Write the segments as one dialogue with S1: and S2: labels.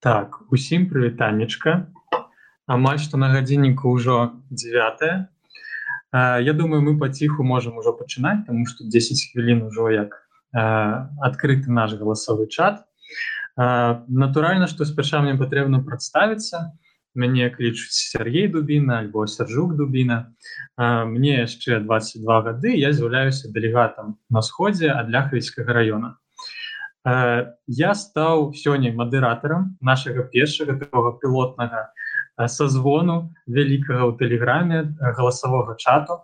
S1: Так усім прывітанечка амаль што на гадзінніку ўжо 9 Я думаю мы паціху можам ужо пачынаць тому что 10 хвілін ужо як адкрыты наш галасовы чат натуральна што спяша мне патрэбна прадставіцца мяне клічуць Сергей дубіна альбо сяржук дубіна мне яшчэ 22 гады я з'яўляюся дэлегатам на сходзе ад ляхавіцкага района я стаў сёння мадэратарам нашага першага такого пілотнага созвону вялікага ў тэлеграме галасавога чату.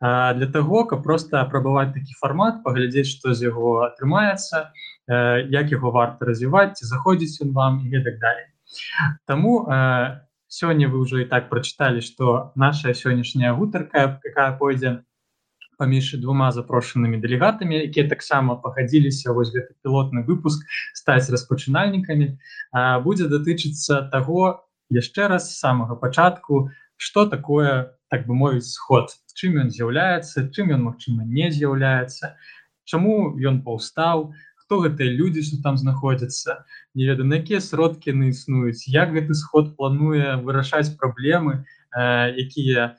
S1: Для того каб просто апрабаваць такі фармат паглядзець што з яго атрымаецца як яго варта развіваць заходзіць ён вам і так далее Таму сёння вы ўжо і так прачыталі што наша сённяшняя гутарка якая пойдзе паміж двума запрошанымі дэлегатамі якія таксама пагадзіліся вось гэты пілотны выпуск стаць распачынальнікамі. Будзе датычыцца таго яшчэ раз з самага пачатку что такое так бы мовіць сход. Чым ён з'яўляецца чым ён магчыма не з'яўляецца Чаму ён паўстаў хто гэтыя людзі что там знаходзяцца. Не ведаю на якія сродкі на існуюць як гэты сход плануе вырашаць праблемы якія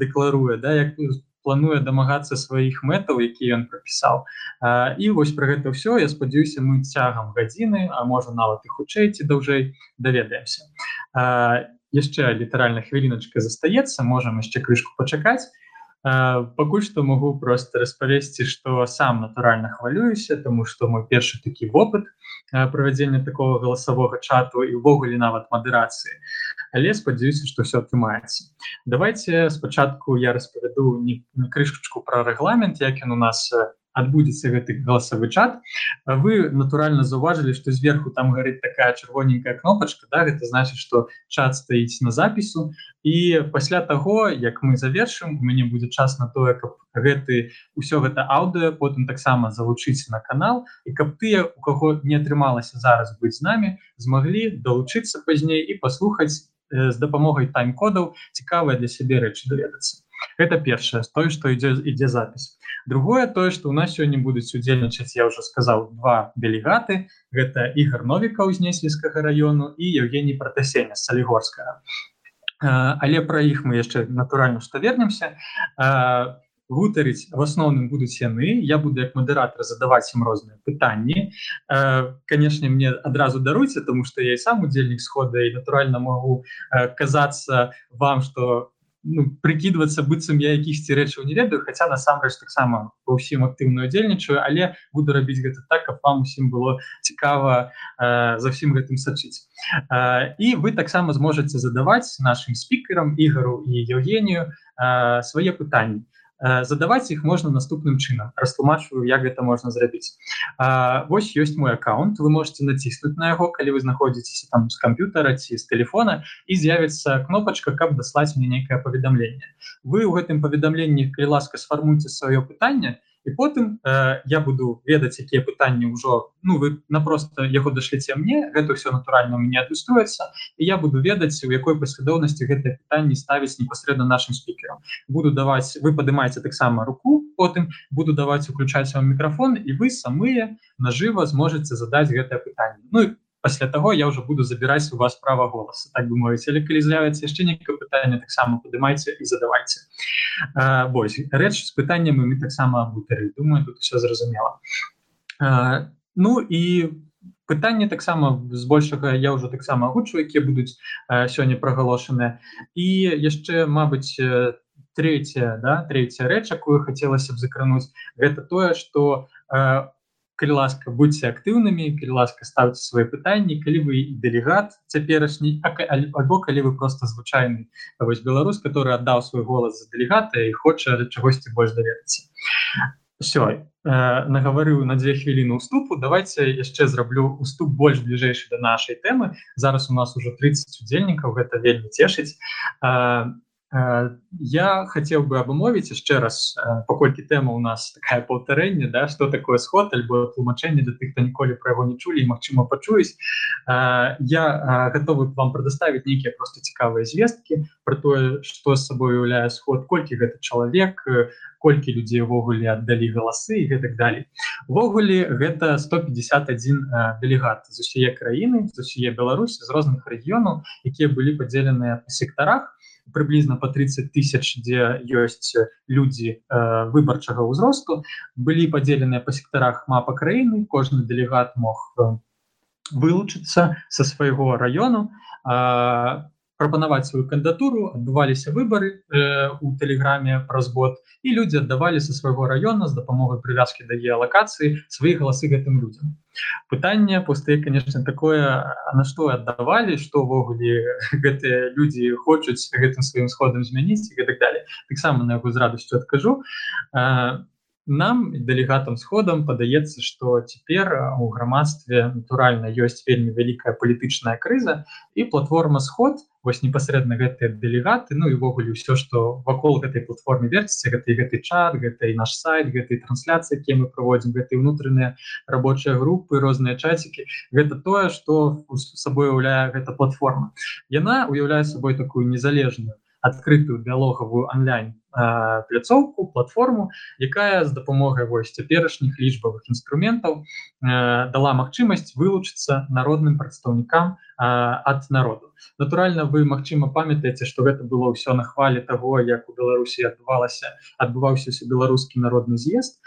S1: дэкларуе да як плануе дамагацца сваіх мэтаў які ён прапісаў. І вось про гэта ўсё я спадзяюся мы цягам гадзіны а можа нават і хутчэй ці даўжэй даведаемся. Яшчэ літаральна хвіліначка застаецца можам яшчэ крышку пачакаць. Пакуль што могу просто распавесці что сам натуральна хвалююся тому что мой першы такі вопыт правядзення такого галасавога чату і увогуле нават мадэрацыі але спадзяюся что все атрымаецца давайте спачатку я распавяду не крышачку про рэгламент як ён у нас адбудзецца гэты голосавы чат вы натуральна заўважылі что зверху там гарыць такая чырвоненькая кнопачка да гэта значит что чат стаіць на запісу і пасля того як мы завершым у мяне будзе час на тое каб гэты ўсё гэта аўдыо потым таксама залучыць на канал і каб тыя у каго не атрымалася зараз быць з намі змаглі далучыцца пазней і паслухаць з дапамогай тайм-кодаў цікавыя для сябе рэчы даведацца. Это першае тое што ідзе ідзе запіс. Другое тое што ў нас сёння будуць удзельнічаць я ўжо сказаў два дэлегаты гэта ігар новікаў з несвійскага району і евгений пратасеня салігорскага. Але пра іх мы яшчэ натуральна што вернемся гутарыць в асноўным будуць яны. Я буду як мадыратор задаваць ім розныя пытанні. Канешне мне адразу даруйце тому что я і сам удзельнік схода і натуральна могу казацца вам что ну, прыкидываться быццам я якіхсьці рэчаў не ведаю хотя насамрэч таксама по ўсім актыўна удзельнічаю але буду рабіць гэта так каб вам усім было цікава э, за ўсім гэтым сачыць. Э, і вы таксама зможаце задаваць нашим спікерам ігару і евгенію э, свае пытанні задаваць іх можна наступным чынам растлумачваю як гэта можна зрабіць Вось ёсць мой аккаунт вы можете націснуць на яго калі вы знаходзіцеся там з камп'ютара ці з телефона і з'явіцца кнопачка каб даслаць мне нейкае паведамленне вы ў гэтым паведамленні калі ласка сфармуйце сваё пытанне і потым э, я буду ведаць якія пытанні ўжо ну вы напросто яго дашліце мне гэта все натуральна мне адлюструецца і я буду ведаць у якой паслядоўнасці гэтае пытанне ставіць непасрэдна нашим спікерам буду даваць вы падымаеце таксама руку потым буду даваць уключаць вам мікрафон і вы самыя нажыва зможаце задаць гэтае пытанне Ну і пасля того я уже буду забіраць у вас права голаса так бы мовіць или калі з'явіцца яшчэ некае пытанне таксама падымайце і задавайце Вось рэч з пытаннямі мы таксама бутары думаю тут все зразумела а, Ну і пытанне таксама збольшага я ўжо таксама агучу якія будуць сёння прагалошаныя і яшчэ Мабыць третья да третья рэч якую хацелася б закрануць гэта тое что у калі ласка будьце актыўнымі калі ласка ставце свае пытанні калі вы дэлегат цяперашні альбо калі вы просто звычайны вось беларус который аддаў свой голас за дэлегата і хоча чагосьці больш даведацца. Все э, нагаварыў на две хвіліны уступу давайте яшчэ зраблю уступ больш бліжэйшы до нашай тэмы. Зараз у нас уже 30 удзельнікаў гэта вельмі цешыць я хотел бы абумовіць яшчэ раз паколькі тэма у нас такая паўтарэнне да что такое сход альбо тлумачэнне для тых хто ніколі пра яго не чулі Мачыма пачуюсь я готовы вам прадаставіць нейкія просто цікавыя звесткі про тое что с собой уяўляе сход колькі гэта чалавек колькі людзей увогуле аддалі галасы і гэтак далей увогуле гэта 151 дэлегат з усяе краіны з усяе Беларусі з розных рэгіёнаў якія былі падзеленыя па сектарах прыблізна па 30 тысяч дзе ёсць людзі э, выбарчага ўзросту былі падзеленыя па сектарах мапа краіны. Кожны дэлегат мог э, вылучыцца са свайго раёну. А прапанаваць сваю кандатуру адбываліся выборы э, у тэлеграме праз год і люди аддавалі со свайго района з дапамогай прывязки да геалакацыі свои галасы гэтым людям. Пытанне пустые конечно такое на что аддавалі что ўвогуле гэтыя люди хочуць гэтым сваім сходам змяніць і так далее. Таксама на яго з радостью адкажу а э, нам дэлегатам сходам падаецца что цяпер у грамадстве натуральна ёсць вельмі вялікая палітычная крыза і платформа сход вось непасрэдна гэтыя дэлегаты Ну івогуле ўсё что вакол гэтай платформе верціце гэты гэты чат гэта і наш сайт гэтай трансляцыі які мы проводзім гэтай унутраныя рабочыя групы розныя чацікі. Гэта тое что сабой уяўляе гэта платформа. Яна уяўляе сабой такую незалежную адкрытую дыалогавую онлайн пляцоўку платформу якая з дапамогай вось цяперашніх лічбавых інструментаў дала магчымасць вылучыцца народным прадстаўнікам ад народу натуральна вы Мачыма памятаеце што гэта было ўсё на хвале того як у беларусі адбывалася адбываўся беларускі народны з'езд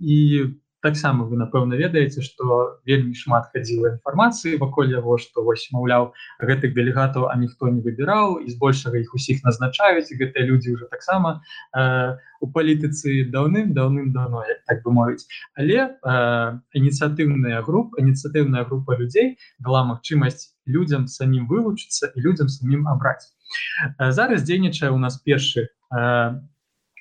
S1: і по таксама вы напэўна ведаеце что вельмі шмат хадзіла інфармацыі ваколь яго что вось маўляў гэтых дэлегатаў а ніхто не выбіраў і збольшага іх усіх назначаюць гэтыя людзі уже таксама э, у палітыцы даўным даўным давно так бы мовіць. Але э, ініцыятыўная група ініцыятыўная група людзей дала магчымасць людзям самім вылучыцца людзям самім абраць. Э, зараз дзейнічае у нас першы у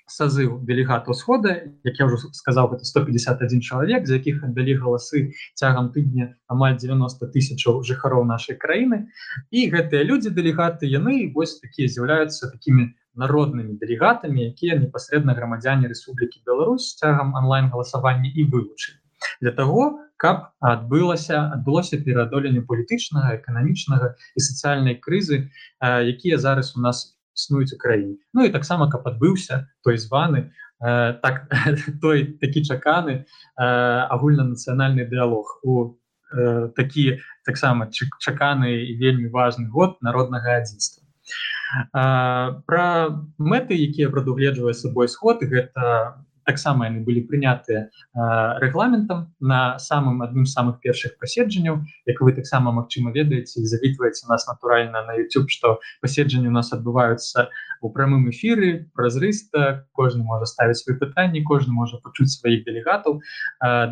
S1: сазыў дэлегату схода як я ўжо сказаў гэта 151 чалавек з якіх аддалі галасы цягам тыдня амаль 90 тысячаў жыхароў нашай краіны. І гэтыя людзі дэлегаты яны вось такія з'яўляюцца такімі народнымі дэлегатамі якія непасрэдна грамадзяне Рэспублікі Беларусь цягам онлайн галасавання і вывучылі для того каб адбылася адбылося пераадоленне палітычнага эканамічнага і сацыяльнай крызы якія зараз у нас існуюць у краіне. Ну і таксама каб адбыўся той званы э, так той такі чаканы э, агульнанацыянальны дыалог у э, такі таксама чаканы вельмі важны год народнага адзінства. Пра мэты якія прадугледжвае сабой сход гэта таксама яны былі прынятыя рэгламентам на самым адным з самых першых паседжанняў як вы таксама магчыма ведаеце завітваецца нас натуральна на YouTube что паседжанні у нас адбываюцца у прамым эфіры празрыста кожны можа ставіць свои пытанні кожны можа пачуць сваіх дэлегатаў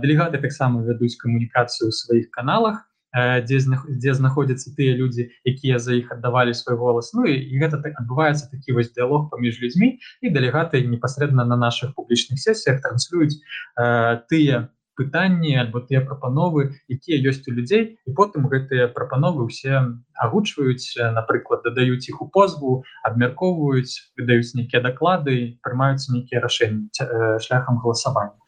S1: дэлегаты таксама вядуць камунікацыю ў сваіх каналах Дзе дзе знаходзяцца тыя людзі якія за іх аддавалі свой голас. Ну і, і гэта так адбываецца такі вось дыалог паміж людзьмі і дэлегаты непасрэдна на наших публічных сесіях транслююць э, тыя пытанні альбо тыя прапановы якія ёсць у людзей і потым гэтыя прапановы ўсе агучваюць напрыклад дадаюць іх у позву абмяркоўваюць выдаюць нейкія даклады прымаюцца нейкія рашэнні шляхам галасавання.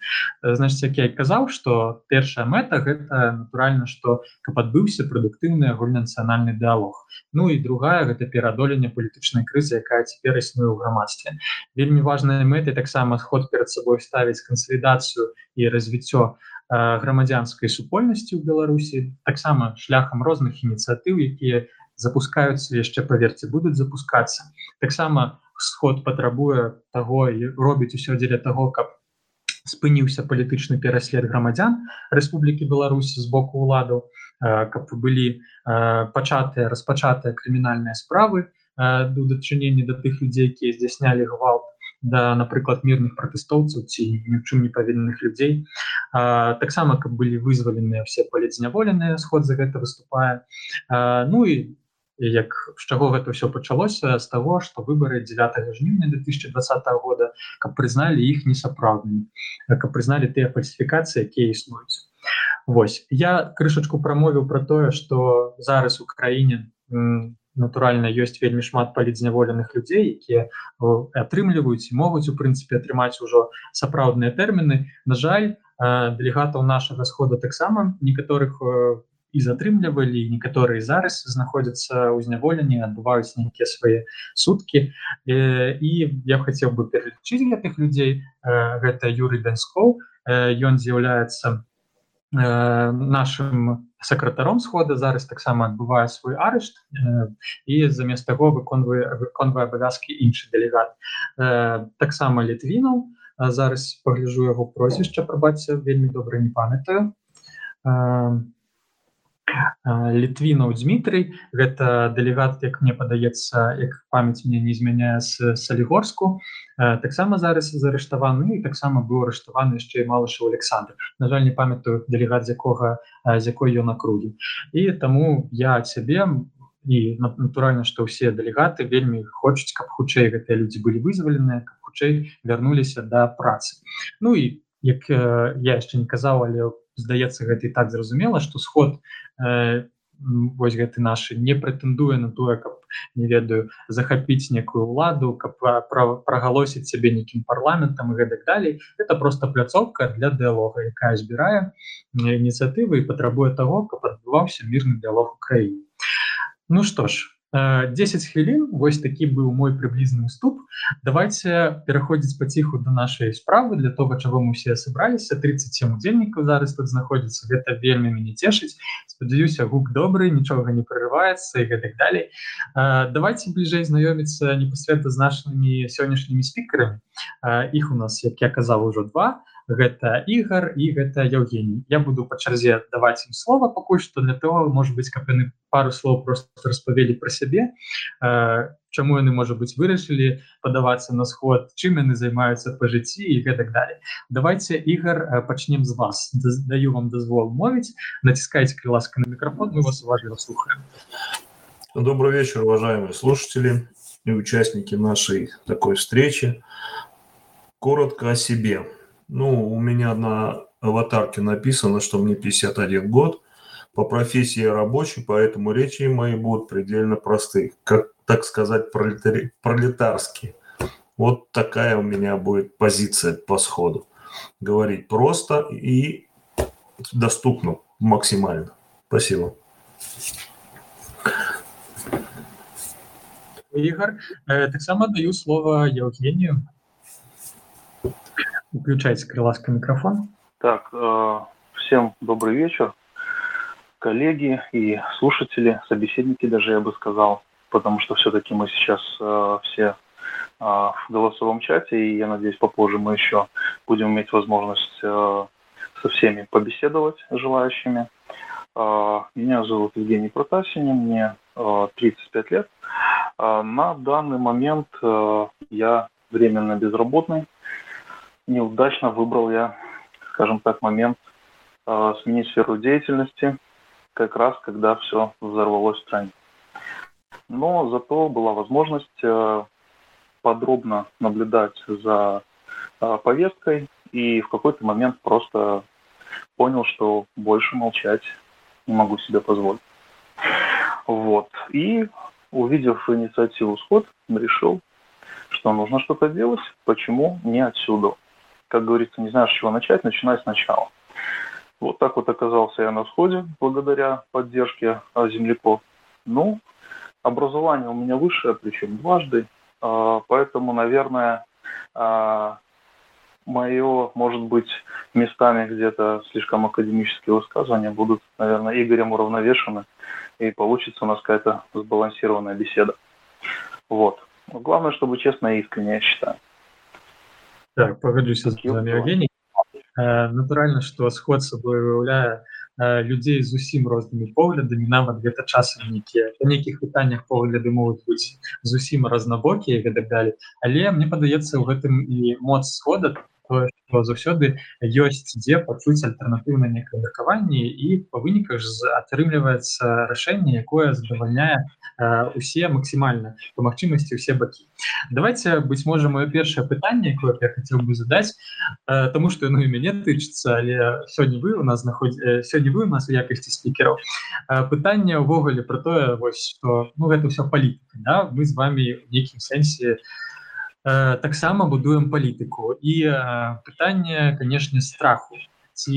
S1: Значит як я казаў что першая мэта гэта натуральна что каб адбыўся прадуктыўны агульнанацыянальны дыалог Ну і другая гэта пераадоленне палітычнай крызы якая цяпер існуе ў грамадстве. Вельмі важная мэты таксама сход перад сабой ставіць кансалідацыю і развіццё грамадзянскай супольнасці ў беларусі таксама шляхам розных ініцыятыў якія запускаюцца яшчэ паверце будуць запускацца. Таксама сход патрабуе таго і робіць усё дзеля того каб спыніўся палітычны пераслед грамадзян Рэспублікі Беларусі з боку ўладаў каб былі пачатыя распачатыя крымінальныя справы до дачынення да тых людзей якія здзяйснялі гвалт да напрыклад мірных пратэстоўцаў ці ні ў чым не павінных людзей таксама каб былі вызваленыя все палецняволеныя сход за гэта выступае. А, ну і як з чаго гэта ўсё пачалося з того что выборы 9 жніўня 2020 года каб прызналі іх несапраўднымі каб прызналі тыя фальсіфікацыі якія існуюць. Вось я крышачку прамовіў про тое что зараз у краіне натуральна ёсць вельмі шмат палідзняволеных людзей якія атрымліваюць могуць у прынцыпе атрымаць ужо сапраўдныя тэрміны. На жаль дэлегатаў нашага схода таксама некаторых і затрымлівалі некаторыя зараз знаходзяцца ў зняволенні адбываюць нейкія свае суткі. І я хацеў бы пералічыць гэтых людзей. Гэта юрый данскоў ён з'яўляецца нашим сакратаром схода зараз таксама адбывае свой арышт і замест таго выконвае выконвае абавязкі іншы дэлегат таксама літвінаў зараз пагляжу яго прозвішча прабацца вельмі добра не памятаю Літвінаў Дмітрый гэта дэлегат як мне падаецца як памяць мне не змяняе з салігорску таксама зараз зарыштаваны і таксама быў арыштаваны яшчэ і малыша Александр. На жаль не памятаю дэлегат з якога з якой ён акругі. І таму я цябе і натуральна што ўсе дэлегаты вельмі хочуць каб хутчэй гэтыя людзі былі вызваленыя каб хутчэй вярнуліся да працы. Ну і як я яшчэ не казаў але здаецца гэта і так зразумела што сход э, вось гэты нашы не прэтэндуе на тое каб не ведаю захапіць некую ўладу каб прагалосіць сябе нейкім парламентам і гэтак далей. Это просто пляцоўка для дыалога якая збірае ініцыятывы і патрабуе таго каб адбываўся мірны дыалог краіне. Ну што ж 10 хвілін вось такі быў мой прыблізны уступ давайте пераходзіць паціху до нашай справы для того чаго мы все сабраліся 37 удзельнікаў зараз тут знаходзіцца гэта вельмі мяне цешыць спадзяюся гук добрый нічога не прорываецца і гэтак далей давайте бліжэй знаёміцца непасвета з нашымі сённяшнімі спікерамі іх у нас як я казаў ужо два. а гэта ігар і гэта Евгений я буду па чарзе даваць ім слова пакуль што для того может быть каб яны пару слов просто распавелі про сябе чаму яны можа быть вырашылі падавацца на сход чым яны займаюцца па жыцці і гэтак далее давайте ігар пачнем з вас даю вам дазвол мовіць націскайте ласка на микрофон мы вас уважліва слухаем
S2: добрый вечер уважаемые слушатели и участники нашей такой встречи коротко о себе ну, у меня на аватарке написано, что мне 51 год. По профессии я рабочий, поэтому речи мои будут предельно простые. Как, так сказать, пролетари... пролетарские. Вот такая у меня будет позиция по сходу. Говорить просто и доступно максимально. Спасибо.
S1: Игорь, э, так само даю слово Евгению. Включайте, крыласка, микрофон.
S3: Так, э, всем добрый вечер, коллеги и слушатели, собеседники даже, я бы сказал, потому что все-таки мы сейчас э, все э, в голосовом чате, и я надеюсь, попозже мы еще будем иметь возможность со всеми побеседовать желающими. Меня зовут Евгений Протасинин, мне 35 лет. На данный момент я временно безработный, неудачно выбрал я, скажем так, момент э, сменить сферу деятельности, как раз когда все взорвалось в стране. Но зато была возможность э, подробно наблюдать за э, повесткой и в какой-то момент просто понял, что больше молчать не могу себе позволить. Вот. И увидев инициативу «Сход», решил, что нужно что-то делать. Почему не отсюда? Как говорится, не знаешь, с чего начать, начинай сначала. Вот так вот оказался я на сходе благодаря поддержке а, земляков. Ну, образование у меня высшее, причем дважды, а, поэтому, наверное, а, мое, может быть, местами где-то слишком академические высказывания будут, наверное, Игорем уравновешены, и получится у нас какая-то сбалансированная беседа. Вот. Главное, чтобы честно и искренне, я считаю.
S1: Так, погоджуся з вами Евгений. Натуральна, што сход сабой выяўляе людзей з усім рознымі поглядамі нават гэта часам нейкія па нейкіх пытаннях погляды могуць быць зусім разнабокія і гэтак далей але мне падаецца ў гэтым і моц схода што заўсёды ёсць дзе пачуць альтэрнатыўна некае меркаванне і па выніках атрымліваецца рашэнне якое задавальняе усе максімальна по магчымасці усе бакі давайте быть можа мое першае пытанне якое я хотел бы задаць тому что ну і мяне тычыцца але сёння вы у нас знаходзі сёння вы у нас у якасці спікераў пытанне ўвогуле про тое вось что ну гэта все палітыка да? мы з вами в нейкім сэнсе Э, таксама будуем палітыку. І э, пытанне канешне страху. Ці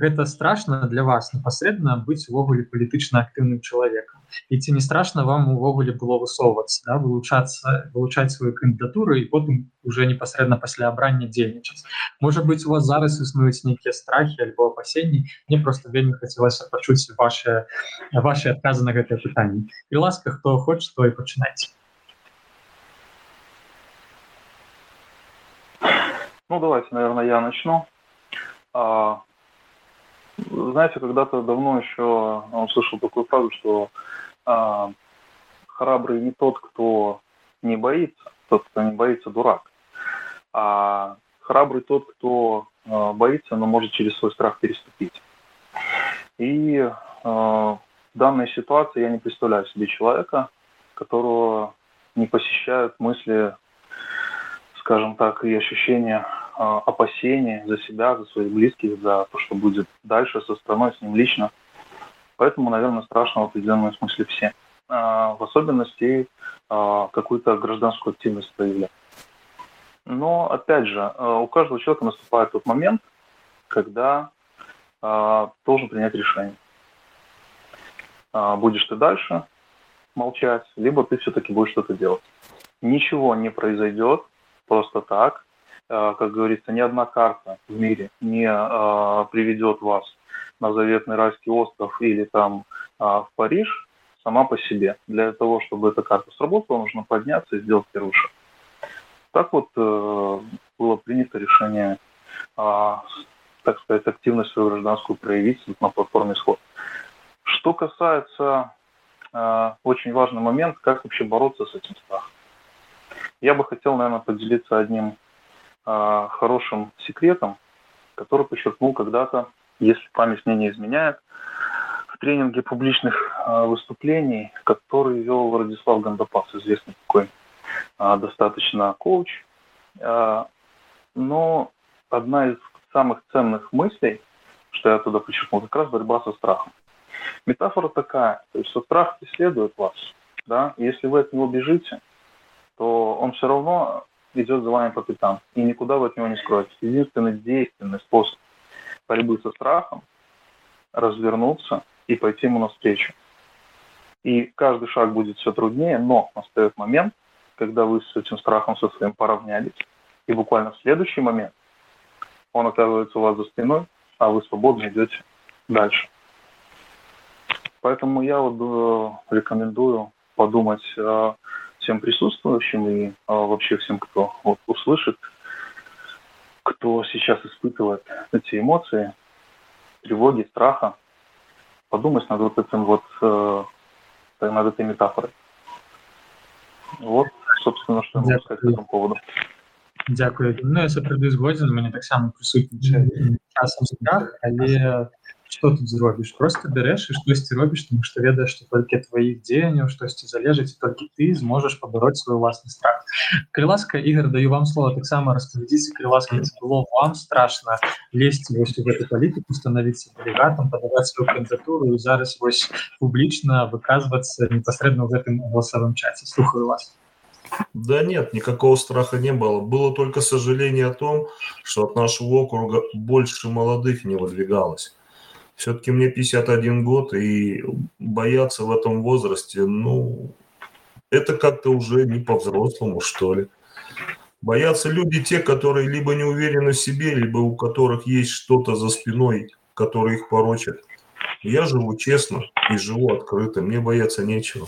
S1: гэта страшна для вас непасрэдна быць увогуле палітычна актыўным чалавекам? І ці не страшна вам увогуле было высоўвацца да, вылучацца вылучаць сваю кандыдатуру і потым уже непасрэдна пасля абрання дзейнічаць? Можа быть у вас зараз існуюць нейкія страхі альбо апасенні? Мне просто вельмі хацелася пачуць ваши ваши адказы на гэтае пытанне і ласка хто хоча то і пачынаць
S3: Ну, давайте, наверное, я начну. А, знаете, когда-то давно еще услышал такую фразу, что а, храбрый не тот, кто не боится, тот, кто не боится, дурак. А храбрый тот, кто а, боится, но может через свой страх переступить. И а, в данной ситуации я не представляю себе человека, которого не посещают мысли, скажем так, и ощущения опасения за себя, за своих близких, за то, что будет дальше со страной, с ним лично. Поэтому, наверное, страшно в определенном смысле все. А, в особенности а, какую-то гражданскую активность проявлять. Но, опять же, у каждого человека наступает тот момент, когда должен принять решение. Будешь ты дальше молчать, либо ты все-таки будешь что-то делать. Ничего не произойдет просто так, как говорится, ни одна карта в мире не э, приведет вас на заветный райский остров или там э, в Париж сама по себе. Для того, чтобы эта карта сработала, нужно подняться и сделать первый шаг. Так вот было принято решение, так сказать, активность свою гражданскую проявить на платформе «Сход». Что касается очень важный момент, как вообще бороться с этим страхом. Я бы хотел, наверное, поделиться одним э, хорошим секретом, который подчеркнул когда-то, если память мне не изменяет, в тренинге публичных э, выступлений, который вел Владислав Гандапас, известный такой э, достаточно коуч. Но одна из самых ценных мыслей, что я туда подчеркнул, как раз борьба со страхом. Метафора такая, то есть что страх преследует вас, да, и если вы от него бежите, то он все равно идет за вами по пятам. И никуда вы от него не скроетесь. Единственный действенный способ борьбы со страхом – развернуться и пойти ему навстречу. И каждый шаг будет все труднее, но настает момент, когда вы с этим страхом со своим поравнялись, и буквально в следующий момент он оказывается у вас за спиной, а вы свободно идете дальше. Поэтому я вот э, рекомендую подумать всем присутствующим и а, вообще всем, кто вот, услышит, кто сейчас испытывает эти эмоции, тревоги, страха, подумать над вот этим вот, э, над этой метафорой. Вот, собственно, что я могу сказать по этому поводу.
S1: Дякую. Ну, я сапраўды згодзін, мяне таксама прысутнічае часам страх, але что тут зробіш просто бярэш і штосьці робіш тому что ведаеш что толькі тваіх дзеянняў штосьці залежыць толькі ты зможаш пабараць свой уласны страх. Калі ласка ігор даю вам слова таксама распавядзіце калі ласка было вам страшно лезть вось у гэту палітыку становіцца дэлегатам падаваць свою кандыдатуру зараз вось публічна выказвацца непасрэдна ў гэтым голосавым чаце слухаю вас
S2: Да нет, никакого страха не было. Было только сожаление о том, что от нашего округа больше молодых не выдвигалось. Все-таки мне 51 год, и бояться в этом возрасте, ну, это как-то уже не по-взрослому, что ли. Боятся люди те, которые либо не уверены в себе, либо у которых есть что-то за спиной, которое их порочит. Я живу честно и живу открыто, мне бояться нечего.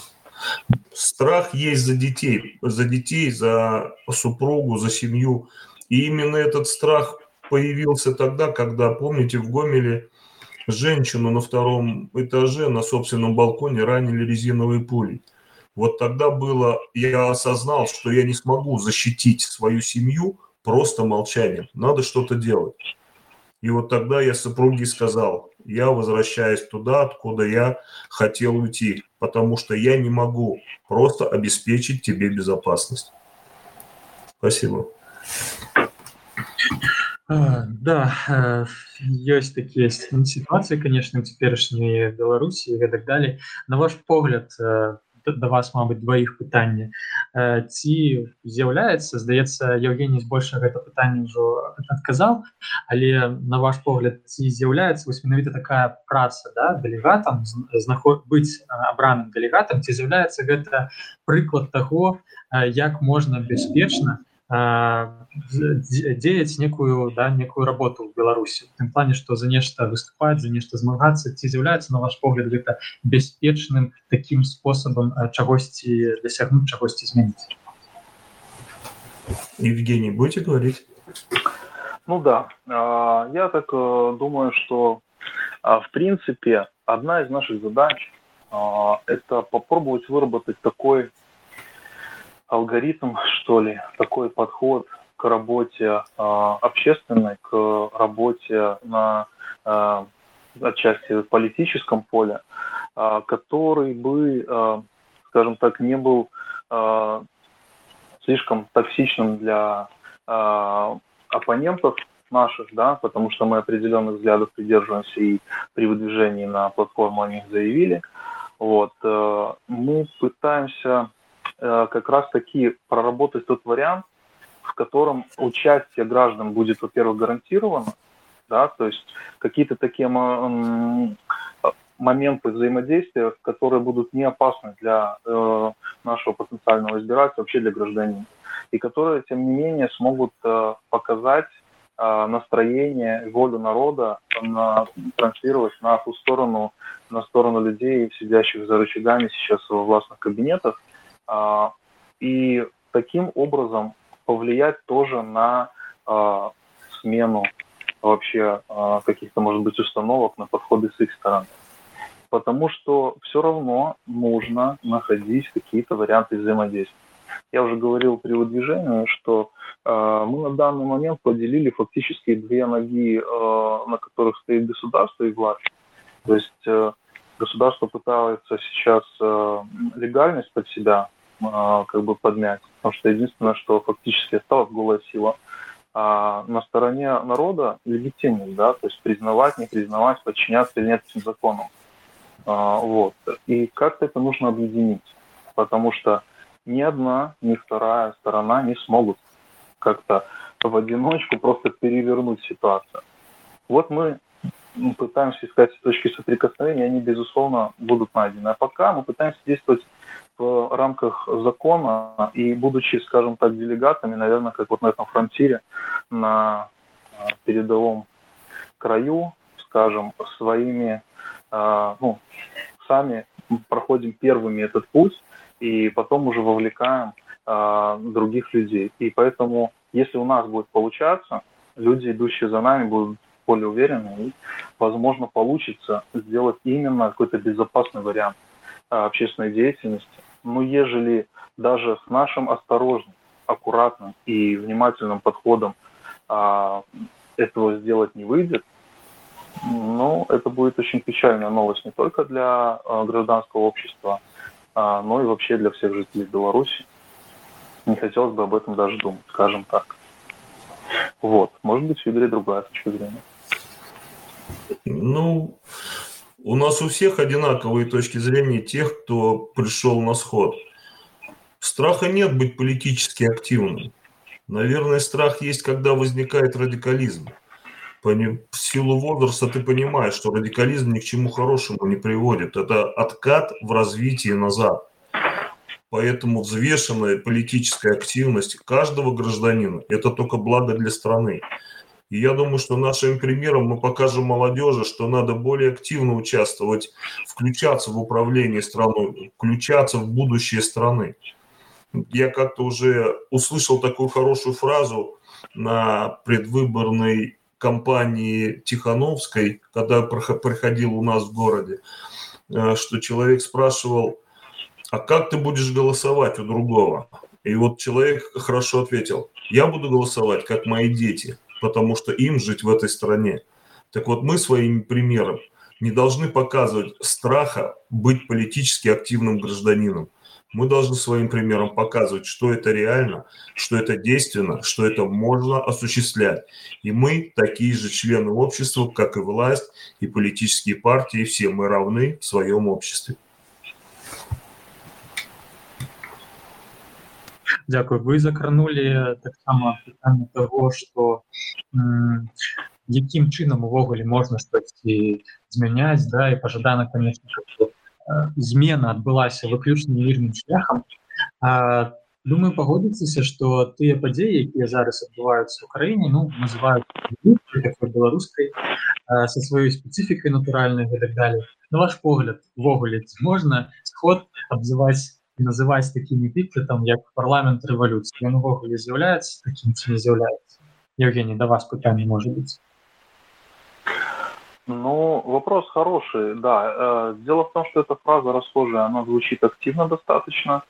S2: Страх есть за детей, за детей, за супругу, за семью. И именно этот страх появился тогда, когда, помните, в Гомеле Женщину на втором этаже на собственном балконе ранили резиновой пулей. Вот тогда было, я осознал, что я не смогу защитить свою семью просто молчанием. Надо что-то делать. И вот тогда я супруге сказал, я возвращаюсь туда, откуда я хотел уйти, потому что я не могу просто обеспечить тебе безопасность. Спасибо.
S1: Да, э, ёсць такія сітуацыі, канешне, у цяперашняй Беларусі і гэтак далей. На ваш погляд, э, да вас мабыць дваіх пытання ці з'яўляецца здаецца Евгений збольша гэта пытанне ўжо адказаў але на ваш погляд ці з'яўляецца вось менавіта такая праца да дэлегатам знаход быць абраным дэлегатам ці з'яўляецца гэта прыклад таго як можна бяспечна дзеяць некую да некую работу в беларусі тым плане что за нешта выступаць за нешта змагацца ці з'яўляецца на ваш погляд гэта бяспечным таким способам чагосьці дасягнуць чагосьці зменіць
S2: евгений будете говорить
S3: ну да я так э, думаю что в принципе одна из наших задач это попробовать выработать такой алгоритм, что ли, такой подход к работе э, общественной, к работе на э, отчасти политическом поле, э, который бы, э, скажем так, не был э, слишком токсичным для э, оппонентов наших, да, потому что мы определенных взглядов придерживаемся и при выдвижении на платформу о них заявили. Вот, э, мы пытаемся как раз-таки проработать тот вариант, в котором участие граждан будет, во-первых, гарантировано, да, то есть какие-то такие моменты взаимодействия, которые будут не опасны для э, нашего потенциального избирателя, вообще для гражданина, и которые, тем не менее, смогут э, показать э, настроение, волю народа, на, транслировать на ту сторону, на сторону людей, сидящих за рычагами сейчас во властных кабинетах, и таким образом повлиять тоже на а, смену вообще а, каких-то, может быть, установок на подходы с их стороны. Потому что все равно нужно находить какие-то варианты взаимодействия. Я уже говорил при выдвижении, что э, мы на данный момент поделили фактически две ноги, э, на которых стоит государство и власть. То есть э, государство пытается сейчас э, легальность под себя а, как бы подмять, потому что единственное, что фактически осталось голая сила. А на стороне народа легитимность, да, то есть признавать, не признавать, подчиняться или нет этим законам. А, вот. И как-то это нужно объединить, потому что ни одна, ни вторая сторона не смогут как-то в одиночку просто перевернуть ситуацию. Вот мы пытаемся искать точки соприкосновения, они, безусловно, будут найдены. А пока мы пытаемся действовать в рамках закона и будучи, скажем так, делегатами, наверное, как вот на этом фронтире, на а, передовом краю, скажем, своими, а, ну, сами проходим первыми этот путь и потом уже вовлекаем а, других людей. И поэтому, если у нас будет получаться, люди, идущие за нами, будут более уверены, и, возможно, получится сделать именно какой-то безопасный вариант общественной деятельности, но ежели даже с нашим осторожным, аккуратным и внимательным подходом а, этого сделать не выйдет, ну, это будет очень печальная новость не только для а, гражданского общества, а, но и вообще для всех жителей Беларуси. Не хотелось бы об этом даже думать, скажем так. Вот. Может быть, в Игоре другая точка зрения.
S2: Ну, у нас у всех одинаковые точки зрения тех, кто пришел на сход. Страха нет быть политически активным. Наверное, страх есть, когда возникает радикализм. По силу возраста ты понимаешь, что радикализм ни к чему хорошему не приводит. Это откат в развитии назад. Поэтому взвешенная политическая активность каждого гражданина – это только благо для страны. И я думаю, что нашим примером мы покажем молодежи, что надо более активно участвовать, включаться в управление страной, включаться в будущее страны. Я как-то уже услышал такую хорошую фразу на предвыборной кампании Тихановской, когда проходил у нас в городе, э, что человек спрашивал, а как ты будешь голосовать у другого? И вот человек хорошо ответил, я буду голосовать, как мои дети, потому что им жить в этой стране. Так вот, мы своим примером не должны показывать страха быть политически активным гражданином. Мы должны своим примером показывать, что это реально, что это действенно, что это можно осуществлять. И мы такие же члены общества, как и власть, и политические партии, все мы равны в своем обществе.
S1: Дякую. Вы закранули таксама пытанне того, што якім чынам увогуле можна штосьці змяняць да і пажадана конечно змена адбылася выключна мірным шляхам думаю пагодзіцеся что тыя падзеі якія зараз адбываюцца ў краіне ну называют беларускай со сваёй спецыфікай натуральнай і так далее на ваш погляд увогуле можна сход абзываць называць такімі эпітетам як парламент рэвалюцыі ён увогуле з'яўляецца таким ці не з'яўляецца Евгений да вас пытанне может быть
S3: Ну, вопрос хороший, да. Э, дело в том, что эта фраза расхожая, она звучит активно достаточно,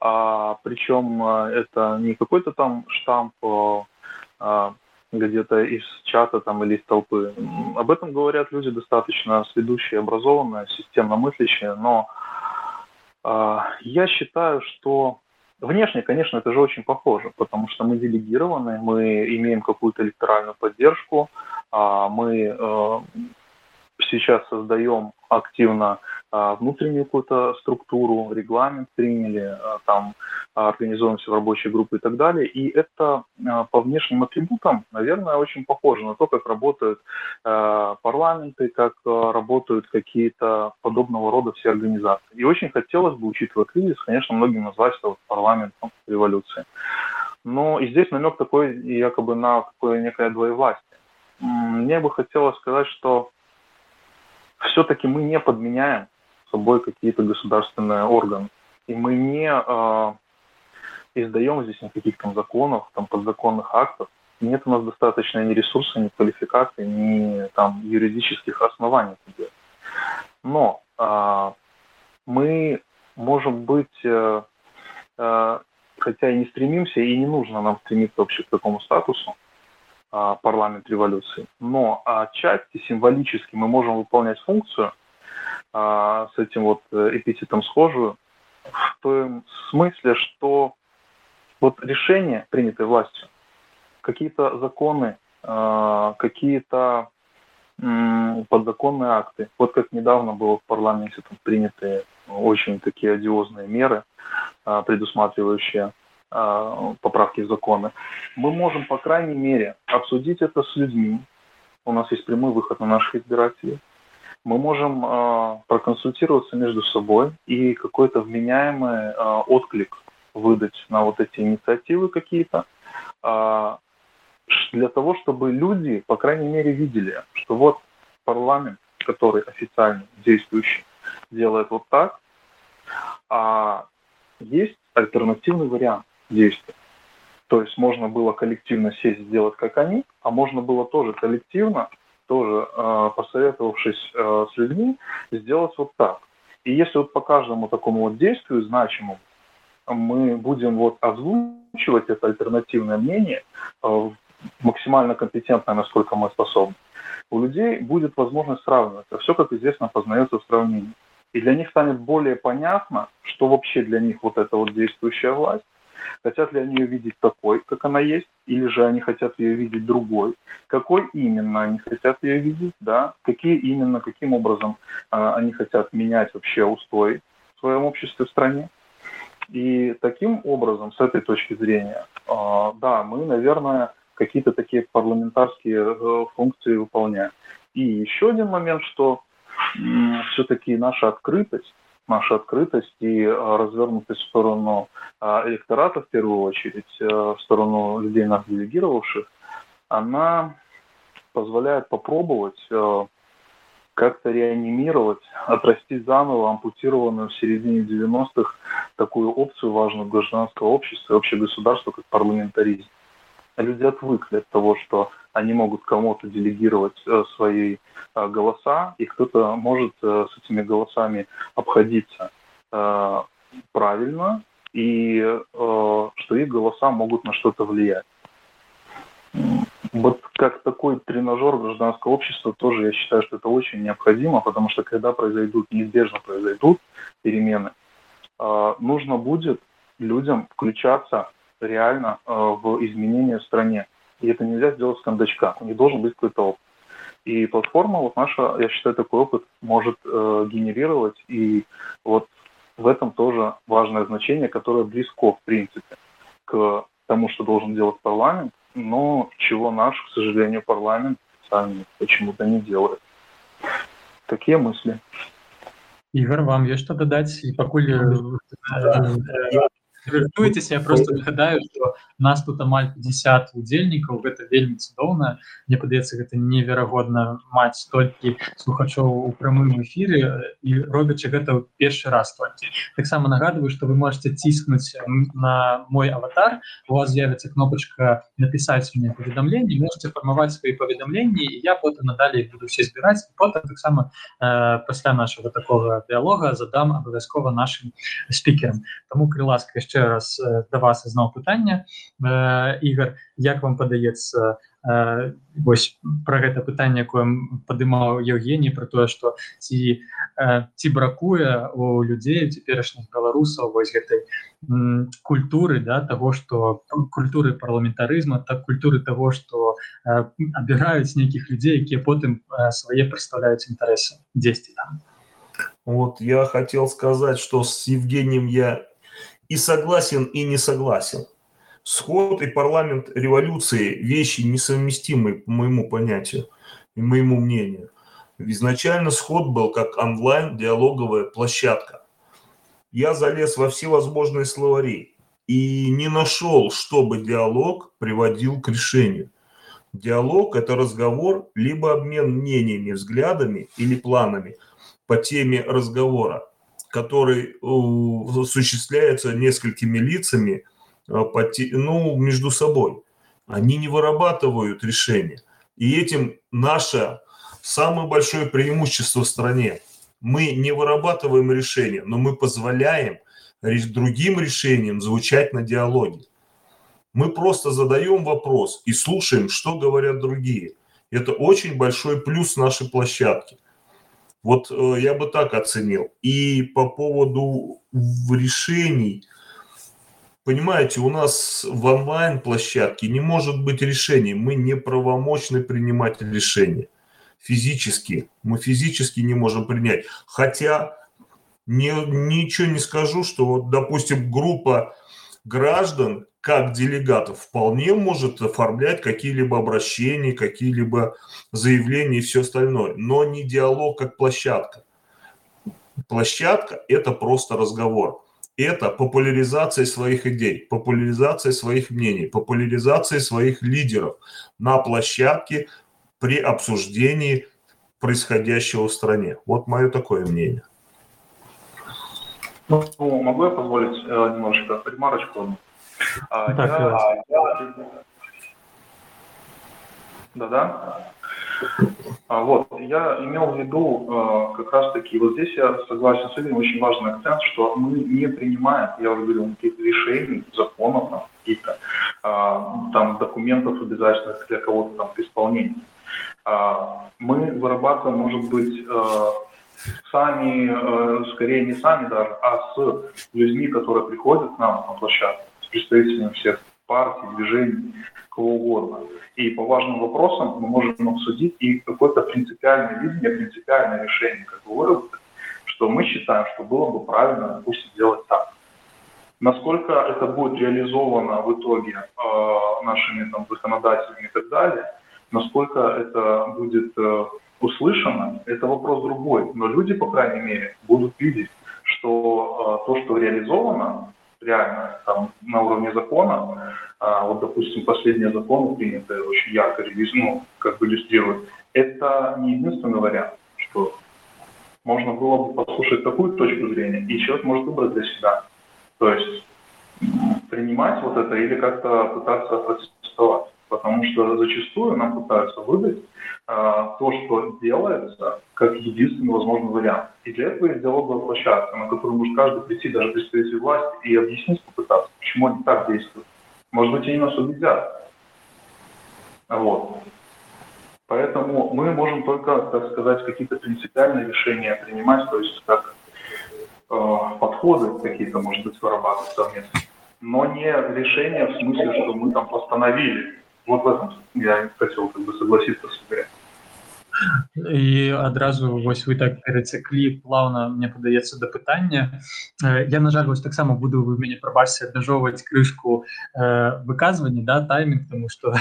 S3: а, причем э, это не какой-то там штамп э, а, где-то из чата там или из толпы. Об этом говорят люди достаточно сведущие, образованные, системно мыслящие, но а, я считаю, что Внешне, конечно, это же очень похоже, потому что мы делегированы, мы имеем какую-то электоральную поддержку, мы сейчас создаем активно а, внутреннюю какую-то структуру, регламент приняли, а, там организуемся в рабочие группы и так далее. И это а, по внешним атрибутам, наверное, очень похоже на то, как работают парламенты, как работают какие-то подобного рода все организации. И очень хотелось бы, учитывая кризис, конечно, многим назвать это вот парламентом революции. Но и здесь намек такой якобы на такое некое двоевластие. Мне бы хотелось сказать, что все-таки мы не подменяем собой какие-то государственные органы. И мы не э, издаем здесь никаких там законов, там подзаконных актов. Нет у нас достаточно ни ресурсов, ни квалификации, ни там юридических оснований. Но э, мы можем быть, э, э, хотя и не стремимся, и не нужно нам стремиться вообще к такому статусу, а, парламент революции. Но отчасти символически мы можем выполнять функцию а, с этим вот э, эпитетом схожую в том смысле, что вот решения, принятые властью, какие-то законы, а, какие-то подзаконные акты. Вот как недавно было в парламенте там, приняты очень такие одиозные меры, предусматривающие поправки в законы, мы можем, по крайней мере, обсудить это с людьми. У нас есть прямой выход на наших избирателей. Мы можем э, проконсультироваться между собой и какой-то вменяемый э, отклик выдать на вот эти инициативы какие-то, э, для того, чтобы люди, по крайней мере, видели, что вот парламент, который официально действующий, делает вот так, а есть альтернативный вариант действия. То есть можно было коллективно сесть, сделать как они, а можно было тоже коллективно, тоже э, посоветовавшись э, с людьми, сделать вот так. И если вот по каждому такому вот действию значимому мы будем вот озвучивать это альтернативное мнение, э, максимально компетентное, насколько мы способны, у людей будет возможность сравнивать. А все, как известно, познается в сравнении. И для них станет более понятно, что вообще для них вот эта вот действующая власть, Хотят ли они ее видеть такой, как она есть, или же они хотят ее видеть другой? Какой именно они хотят ее видеть, да? Какие именно, каким образом э, они хотят менять вообще устой в своем обществе в стране? И таким образом, с этой точки зрения, э, да, мы, наверное, какие-то такие парламентарские э, функции выполняем. И еще один момент, что э, все-таки наша открытость наша открытость и а, развернутость в сторону а, электората, в первую очередь, а, в сторону людей, нас делегировавших, она позволяет попробовать как-то реанимировать, отрастить заново ампутированную в середине 90-х такую опцию важную гражданского общества и общегосударства, как парламентаризм. Люди отвыкли от того, что они могут кому-то делегировать э, свои э, голоса, и кто-то может э, с этими голосами обходиться правильно, и что их голоса могут на что-то влиять. Вот как такой тренажер гражданского общества тоже я считаю, что это очень необходимо, потому что когда произойдут, неизбежно произойдут перемены, нужно будет людям включаться реально в изменения в стране. И это нельзя сделать с кондачка. У них должен быть какой-то опыт. И платформа вот наша, я считаю, такой опыт может э, генерировать. И вот в этом тоже важное значение, которое близко, в принципе, к тому, что должен делать парламент, но чего наш, к сожалению, парламент сами почему-то не делает. Такие мысли.
S1: Игорь, вам есть что додать? И покуль рыхтуецеся я просто нагадаю что нас тут амаль 50 удзельнікаў гэта вельмі цудоўна мне падаецца гэта неверагодна маць столькі слухачоў у прамым эфире. І робячы гэта першы раз толькі таксама нагадываю что вы можете ціскнуць на мой аватар. У вас з'явится кнопочка написать мне паведамленне можете фармаваць свои паведамленні я потым надалей буду все збіраць потым таксама э, пасля нашего такого дыалога задам абавязкова нашим спикерам. Тому калі ласка яшчэ яшчэ раз да вас ізноў пытання Ігор як вам падаецца вось про гэта пытанне якое падымаў Евгений про тое что ці ці бракуе у людзей цяперашніх беларусаў вось гэтай культуры да того что культуры парламентарызма так культуры того что абіраюць нейкіх людзей якія потым свае прадстаўляюць інтарэсы 10 там
S2: вот я хотел сказать что с евгением я и согласен, и не согласен. Сход и парламент революции – вещи несовместимые по моему понятию и моему мнению. Изначально сход был как онлайн-диалоговая площадка. Я залез во все возможные словари и не нашел, чтобы диалог приводил к решению. Диалог – это разговор, либо обмен мнениями, взглядами или планами по теме разговора который осуществляется несколькими лицами э, ну, между собой. Они не вырабатывают решения. И этим наше самое большое преимущество в стране. Мы не вырабатываем решения, но мы позволяем другим решениям звучать на диалоге. Мы просто задаем вопрос и слушаем, что говорят другие. Это очень большой плюс нашей площадки. Вот э, я бы так оценил. И по поводу решений, понимаете, у нас в онлайн-площадке не может быть решений. Мы не правомочны принимать решения физически. Мы физически не можем принять. Хотя не, ничего не скажу, что, вот, допустим, группа граждан как делегатов вполне может оформлять какие-либо обращения, какие-либо заявления и все остальное, но не диалог как площадка. Площадка – это просто разговор. Это популяризация своих идей, популяризация своих мнений, популяризация своих лидеров на площадке при обсуждении происходящего в стране. Вот мое такое мнение.
S3: Ну, могу я позволить э, немножко ремарочку? А, я, я... Да-да. А, вот, я имел в виду э, как раз-таки, вот здесь я согласен с Игорем, очень важный акцент, что мы не принимаем, я уже говорил, никаких решений, законов, там, каких-то там документов обязательных для кого-то там к исполнению. Мы вырабатываем, может быть, сами, скорее не сами даже, а с людьми, которые приходят к нам на площадку представителями всех партий, движений, кого угодно. И по важным вопросам мы можем обсудить и какое-то принципиальное видение, принципиальное решение, как бы выработать, что мы считаем, что было бы правильно, допустим, сделать так. Насколько это будет реализовано в итоге э, нашими там, законодателями и так далее, насколько это будет э, услышано, это вопрос другой. Но люди, по крайней мере, будут видеть, что э, то, что реализовано, реально там на уровне закона, а, вот, допустим, последние законы принятые очень ярко, ну, как бы иллюстрируют, это не единственный вариант, что можно было бы послушать такую точку зрения, и человек может выбрать для себя. То есть принимать вот это или как-то пытаться протестовать. Потому что зачастую нам пытаются выдать а, то, что делается, как единственный возможный вариант. И для этого есть диалоговая площадка, на которую может каждый прийти, даже представитель власти, и объяснить, попытаться, почему они так действуют. Может быть, они нас убедят. Вот. Поэтому мы можем только, так сказать, какие-то принципиальные решения принимать, то есть как э, подходы какие-то, может быть, вырабатывать совместно. Но не решения в смысле, что мы там постановили. Вот в этом я хотел как бы согласиться с вами.
S1: і адразу вось вы так перацяклі плаўна мне падаецца да пытання я на жаль вось таксама буду вы мяне прабачце абмяжоўваць крышку э, выказвання да таймінг тому что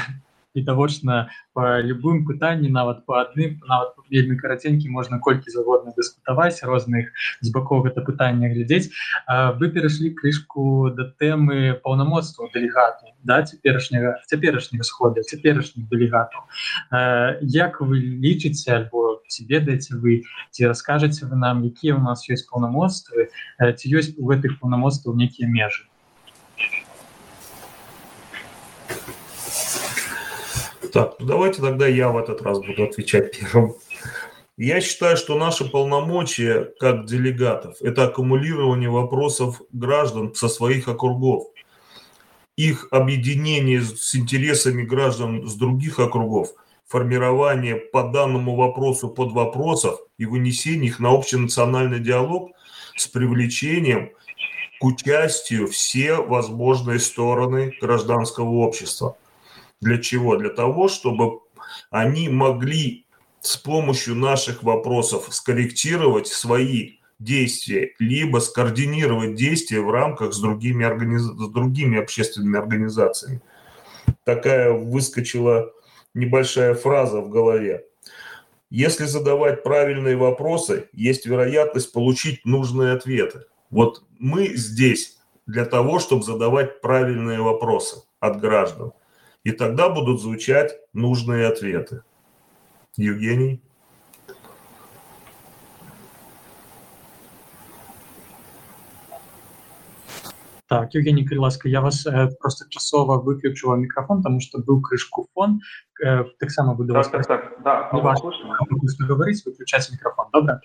S1: відавочна по любым пытанні нават по адным нават вельмі караценькі можна колькі заўгодна дыскутаваць розных з бакоў гэта пытання глядзець вы перайшлі крышку да тэмы паўнамоцтва дэлегату да цяперашняга цяперашняга схода цяперашніх дэлегатаў як вы лічыце альбо ці ведаеце вы ці раскажаце вы нам якія у нас ёсць паўнамоцтвы ці ёсць у гэтых паўнамоцтваў нейкія межы
S2: Так, ну давайте тогда я в этот раз буду отвечать первым. Я считаю, что наши полномочия как делегатов – это аккумулирование вопросов граждан со своих округов, их объединение с интересами граждан с других округов, формирование по данному вопросу под вопросов и вынесение их на общенациональный диалог с привлечением к участию все возможные стороны гражданского общества – для чего? Для того, чтобы они могли с помощью наших вопросов скорректировать свои действия, либо скоординировать действия в рамках с другими, организ... с другими общественными организациями. Такая выскочила небольшая фраза в голове. Если задавать правильные вопросы, есть вероятность получить нужные ответы. Вот мы здесь для того, чтобы задавать правильные вопросы от граждан – и тогда будут звучать нужные ответы. Евгений?
S1: Так, Евгений Крыласка, я вас э, просто часово выключила микрофон, потому что был крышку фон. Э, так само буду
S3: так, вас... Так, так, да.
S1: Не важно, говорить, выключать микрофон, добро?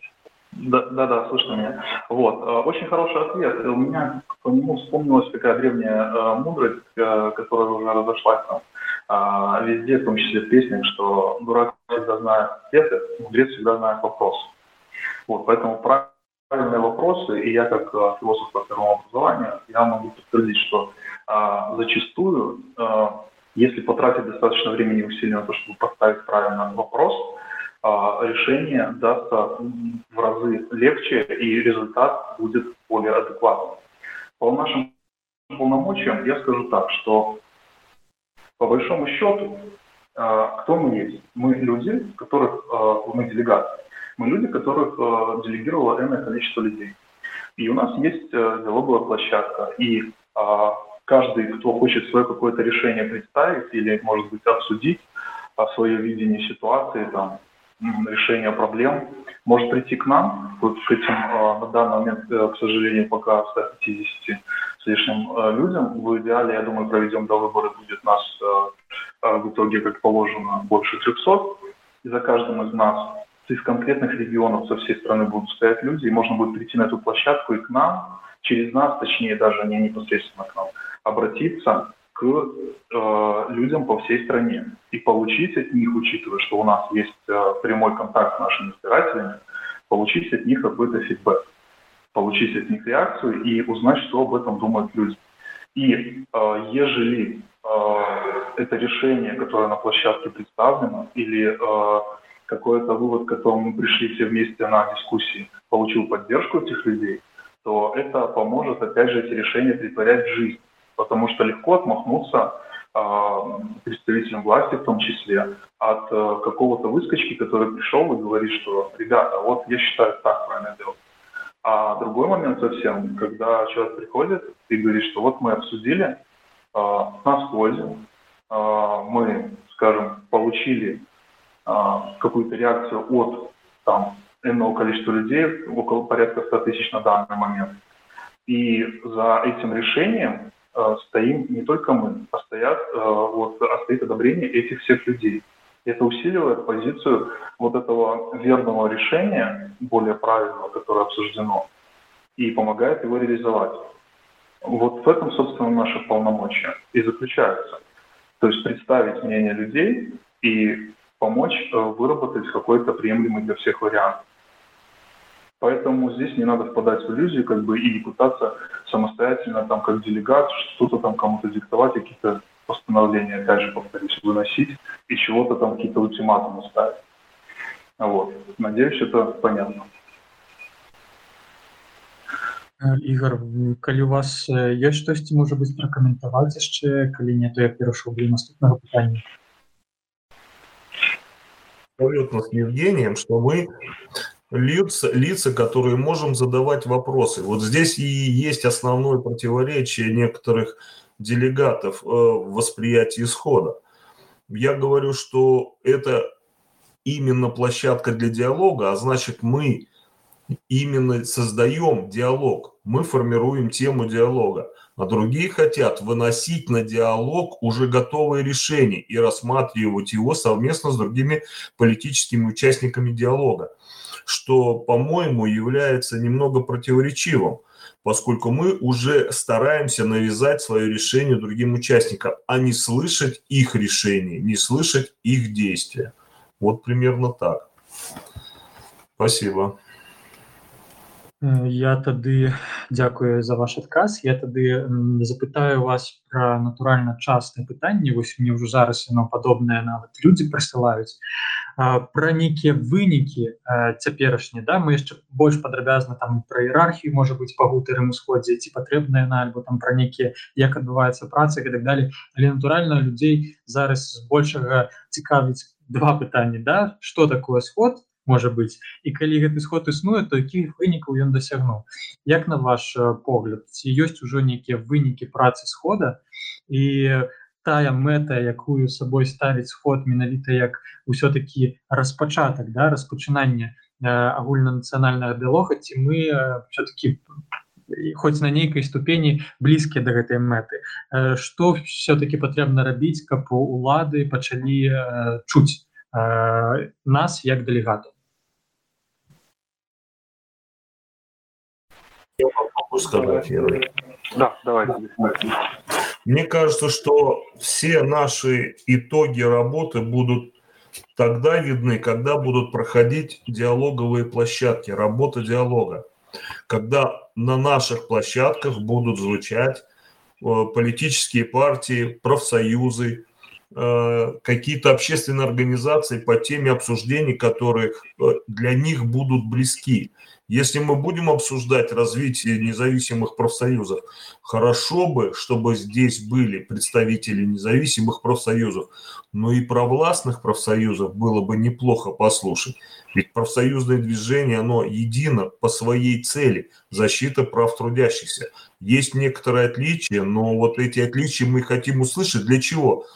S3: Да, да, да, слышно меня. Вот, э, очень хороший ответ. У меня по нему вспомнилась такая древняя э, мудрость, э, которая уже разошлась там а, везде, в том числе в песнях, что дурак всегда знает ответы, мудрец всегда знает вопросы. Вот, поэтому правильные вопросы, и я как философ по первому образованию, я могу подтвердить, что а, зачастую, если потратить достаточно времени и усилий на то, чтобы поставить правильный вопрос, решение дастся в разы легче, и результат будет более адекватным. По нашим полномочиям я скажу так, что по большому счету, а, кто мы есть? Мы люди, которых а, мы делегаты. Мы люди, которых делегировало энное количество людей. И у нас есть э, диалоговая площадка. И каждый, кто хочет свое какое-то решение представить или, может быть, обсудить свое видение ситуации, там, решения проблем, может прийти к нам. Вот к этим а, на данный момент, э, к сожалению, пока 150 с лишним э, людям. В идеале, я думаю, проведем до выборы, будет нас э, в итоге, как положено, больше 300. И за каждым из нас из конкретных регионов со всей страны будут стоять люди, и можно будет прийти на эту площадку и к нам, через нас, точнее даже не непосредственно к нам, обратиться э, людям по всей стране и получить от них, учитывая, что у нас есть э, прямой контакт с нашими избирателями, получить от них какой-то фидбэк, получить от них реакцию и узнать, что об этом думают люди. И э, ежели э, это решение, которое на площадке представлено, или э, какой-то вывод, к которому мы пришли все вместе на дискуссии, получил поддержку этих людей, то это поможет, опять же, эти решения притворять в жизнь потому что легко отмахнуться а, представителям власти в том числе от э, какого-то выскочки, который пришел и говорит, что ребята, вот я считаю так правильно делать. А другой момент совсем, когда человек приходит и говорит, что вот мы обсудили а, на входе, а, мы, скажем, получили какую-то реакцию от там иного количества людей, около порядка 100 тысяч на данный момент. И за этим решением стоим не только мы, а, стоят, э, вот, а стоит одобрение этих всех людей. Это усиливает позицию вот этого верного решения, более правильного, которое обсуждено, и помогает его реализовать. Вот в этом, собственно, наше полномочия и заключается. То есть представить мнение людей и помочь э, выработать какой-то приемлемый для всех вариант. Поэтому здесь не надо впадать в иллюзию как бы, и не пытаться самостоятельно, там, как делегат, что-то там кому-то диктовать, какие-то постановления, опять же, повторюсь, выносить и чего-то там, какие-то ультиматумы ставить. Вот. Надеюсь, это понятно.
S1: Ігор калі у вас ёсць штосьці можа быць пракаментаваць яшчэ калі не то я перайшоў да наступнага пытання
S2: абсолютно с Евгением, что мы лица, лица, которые можем задавать вопросы. Вот здесь и есть основное противоречие некоторых делегатов в восприятии исхода. Я говорю, что это именно площадка для диалога, а значит мы именно создаем диалог, мы формируем тему диалога, а другие хотят выносить на диалог уже готовые решения и рассматривать его совместно с другими политическими участниками диалога, что, по-моему, является немного противоречивым, поскольку мы уже стараемся навязать свое решение другим участникам, а не слышать их решения, не слышать их действия. Вот примерно так. Спасибо.
S1: Я тады дзякую за ваш адказ я тады запытаю вас пра натуральна частыя пытанні. Вось мне ўжо зараз яно падобнае нават людзі прысылаюць. Пра нейкія вынікі цяперашні да? Мы яшчэ больш падрабязна там пра іерархію можа быць па гутарым усходзе ці патрэбная на альбо там пра нейкія як адбываецца праца і так далее але натуральна людзей зараз збольшага цікавіць два пытанні да? Что такое сход можа быць і калі гэты сход існуе то якіх вынікаў ён дасягнуў як на ваш погляд ці ёсць ужо нейкія вынікі працы схода і тая мэта якую сабой ставіць сход менавіта як ўсё-таки распачатак да распачынання агульнанацыянальнага дыалога ці мы все-таки хоць на нейкай ступені блізкія да гэтай мэты что все-таки патрэбна рабіць каб улады пачалі чуць нас як дэлегату
S2: Я могу сказать, Юрий.
S3: Да, давайте.
S2: Мне кажется, что все наши итоги работы будут тогда видны, когда будут проходить диалоговые площадки, работа диалога. Когда на наших площадках будут звучать э, политические партии, профсоюзы, какие-то общественные организации по теме обсуждений, которые э, для них будут близки. Если мы будем обсуждать развитие независимых профсоюзов, хорошо бы, чтобы здесь были представители независимых профсоюзов, но и провластных профсоюзов было бы неплохо послушать. Ведь профсоюзное движение, оно едино по своей цели – защита прав трудящихся. Есть некоторые отличия, но вот эти отличия мы хотим услышать. Для чего? Для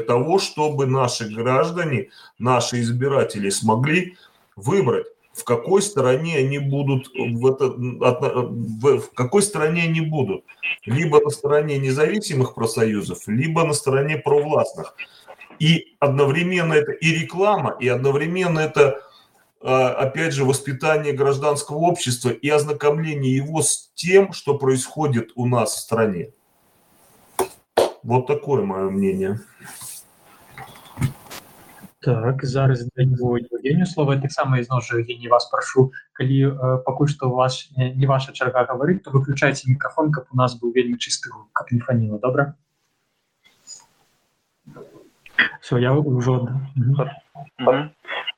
S2: того, чтобы наши граждане, наши избиратели смогли выбрать, в какой стороне они будут в, это, в какой стороне они будут. Либо на стороне независимых профсоюзов либо на стороне провластных. И одновременно это и реклама и одновременно это а, опять же воспитание гражданского общества и ознакомление его с тем что происходит у нас в стране вот такое мое мнение
S1: Так зараз Евгению слова таксама ізноў жа Евгений вас прашу калі э, пакуль што у вас не, не ваша чарга гаварыць то выключайце мікафон каб у нас быў вельмі чысты каб не фаніла добра все я уже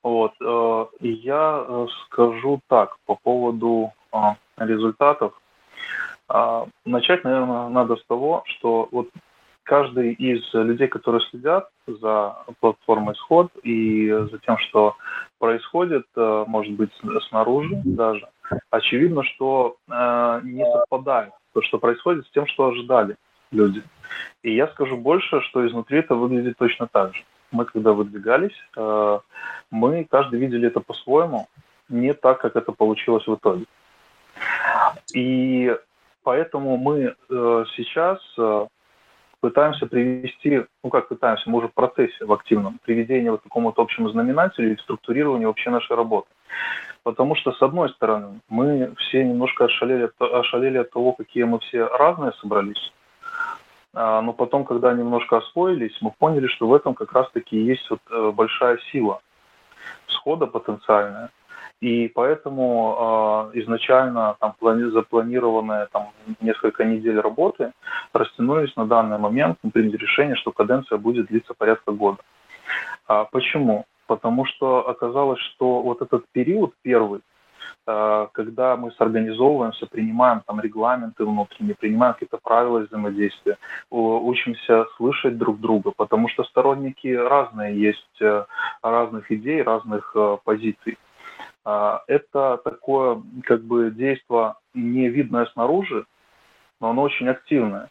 S3: вот э, я э, скажу так по поводу э, результатов э, начать наверное надо с того что вот каждый из людей, которые следят за платформой «Сход» и за тем, что происходит, э, может быть, снаружи даже, очевидно, что э, не совпадает то, что происходит, с тем, что ожидали люди. И я скажу больше, что изнутри это выглядит точно так же. Мы, когда выдвигались, э, мы каждый видели это по-своему, не так, как это получилось в итоге. И поэтому мы сейчас пытаемся привести, ну как пытаемся, мы уже в процессе, в активном, приведении вот к какому-то общему знаменателю и структурированию вообще нашей работы. Потому что, с одной стороны, мы все немножко ошалели, ошалели от того, какие мы все разные собрались. А, но потом, когда немножко освоились, мы поняли, что в этом как раз-таки есть вот э, большая сила схода потенциальная. И поэтому э, изначально там плани- запланированные там, несколько недель работы растянулись на данный момент, мы приняли решение, что каденция будет длиться порядка года. А почему? Потому что оказалось, что вот этот период первый, э, когда мы сорганизовываемся, принимаем там регламенты внутренние, принимаем какие-то правила взаимодействия, учимся слышать друг друга, потому что сторонники разные есть, э, разных идей, разных э, позиций. А, это такое как бы действие не видное снаружи, но оно очень активное.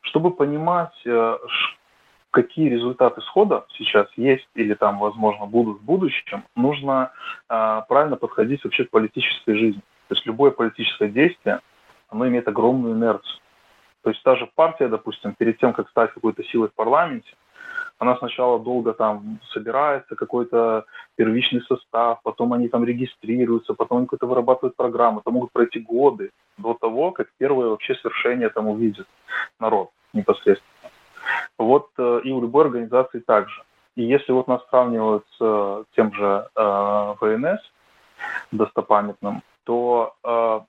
S3: Чтобы понимать, э, какие результаты схода сейчас есть или там, возможно, будут в будущем, нужно а, правильно подходить вообще к политической жизни. То есть любое политическое действие, оно имеет огромную инерцию. То есть та же партия, допустим, перед тем, как стать какой-то силой в парламенте, она сначала долго там собирается, какой-то первичный состав, потом они там регистрируются, потом они какую-то вырабатывают программу. Это могут пройти годы до того, как первое вообще свершение там увидит народ непосредственно. Вот э, и у любой организации также. И если вот нас сравнивают с э, тем же э, ВНС достопамятным, то, э,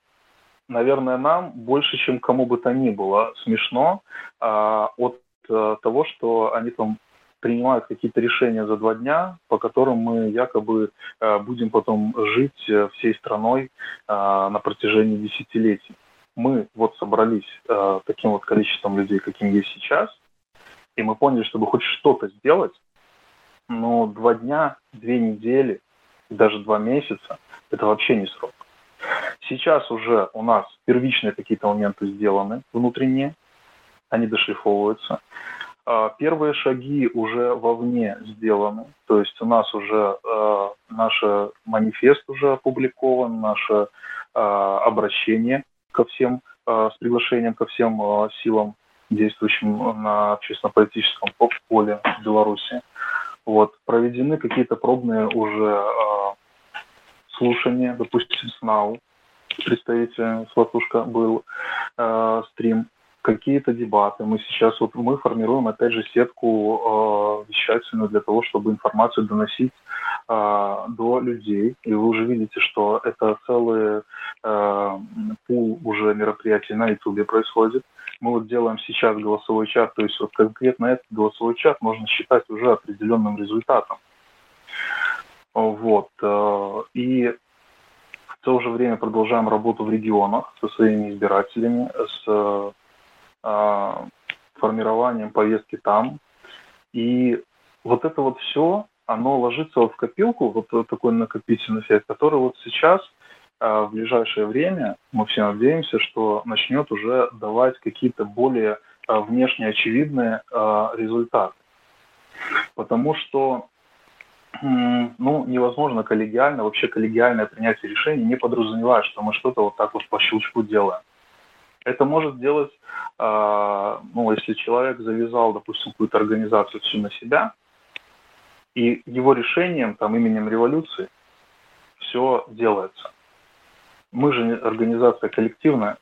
S3: наверное, нам больше, чем кому бы то ни было, смешно э, от э, того, что они там принимают какие-то решения за два дня, по которым мы якобы э, будем потом жить э, всей страной э, на протяжении десятилетий. Мы вот собрались таким вот количеством людей, каким есть сейчас, и мы поняли, чтобы хоть что-то сделать, но два дня, две недели, даже два месяца – это вообще не срок. Сейчас уже у нас первичные какие-то моменты сделаны внутренние, они дошлифовываются. А, первые шаги уже вовне сделаны. То есть у нас уже э, наш манифест уже опубликован, наше э, обращение ко всем э, с приглашением ко всем э, силам, действующим на общественно-политическом поле в Беларуси. Вот. Проведены какие-то пробные уже э, слушания, допустим, с НАУ, представитель Сватушка был э, стрим какие-то дебаты. Мы сейчас вот мы формируем опять же сетку э, вещательную для того, чтобы информацию доносить э, до людей. И вы уже видите, что это целый э, пул уже мероприятий на YouTube происходит. Мы вот делаем сейчас голосовой чат, то есть вот конкретно этот голосовой чат можно считать уже определенным результатом. Вот. Э, и в то же время продолжаем работу в регионах со своими избирателями, с формированием повестки там. И вот это вот все, оно ложится вот в копилку, вот такой накопительный эффект, который вот сейчас а, в ближайшее время, мы все надеемся, что начнет уже давать какие-то более а, внешне очевидные результаты. Потому что ну, невозможно коллегиально, вообще коллегиальное принятие решений не подразумевает, что мы что-то вот так вот по щелчку делаем. Это может сделать, э, ну, если человек завязал, допустим, какую-то организацию всю на себя, и его решением, там, именем революции, все делается. Мы же организация коллективная,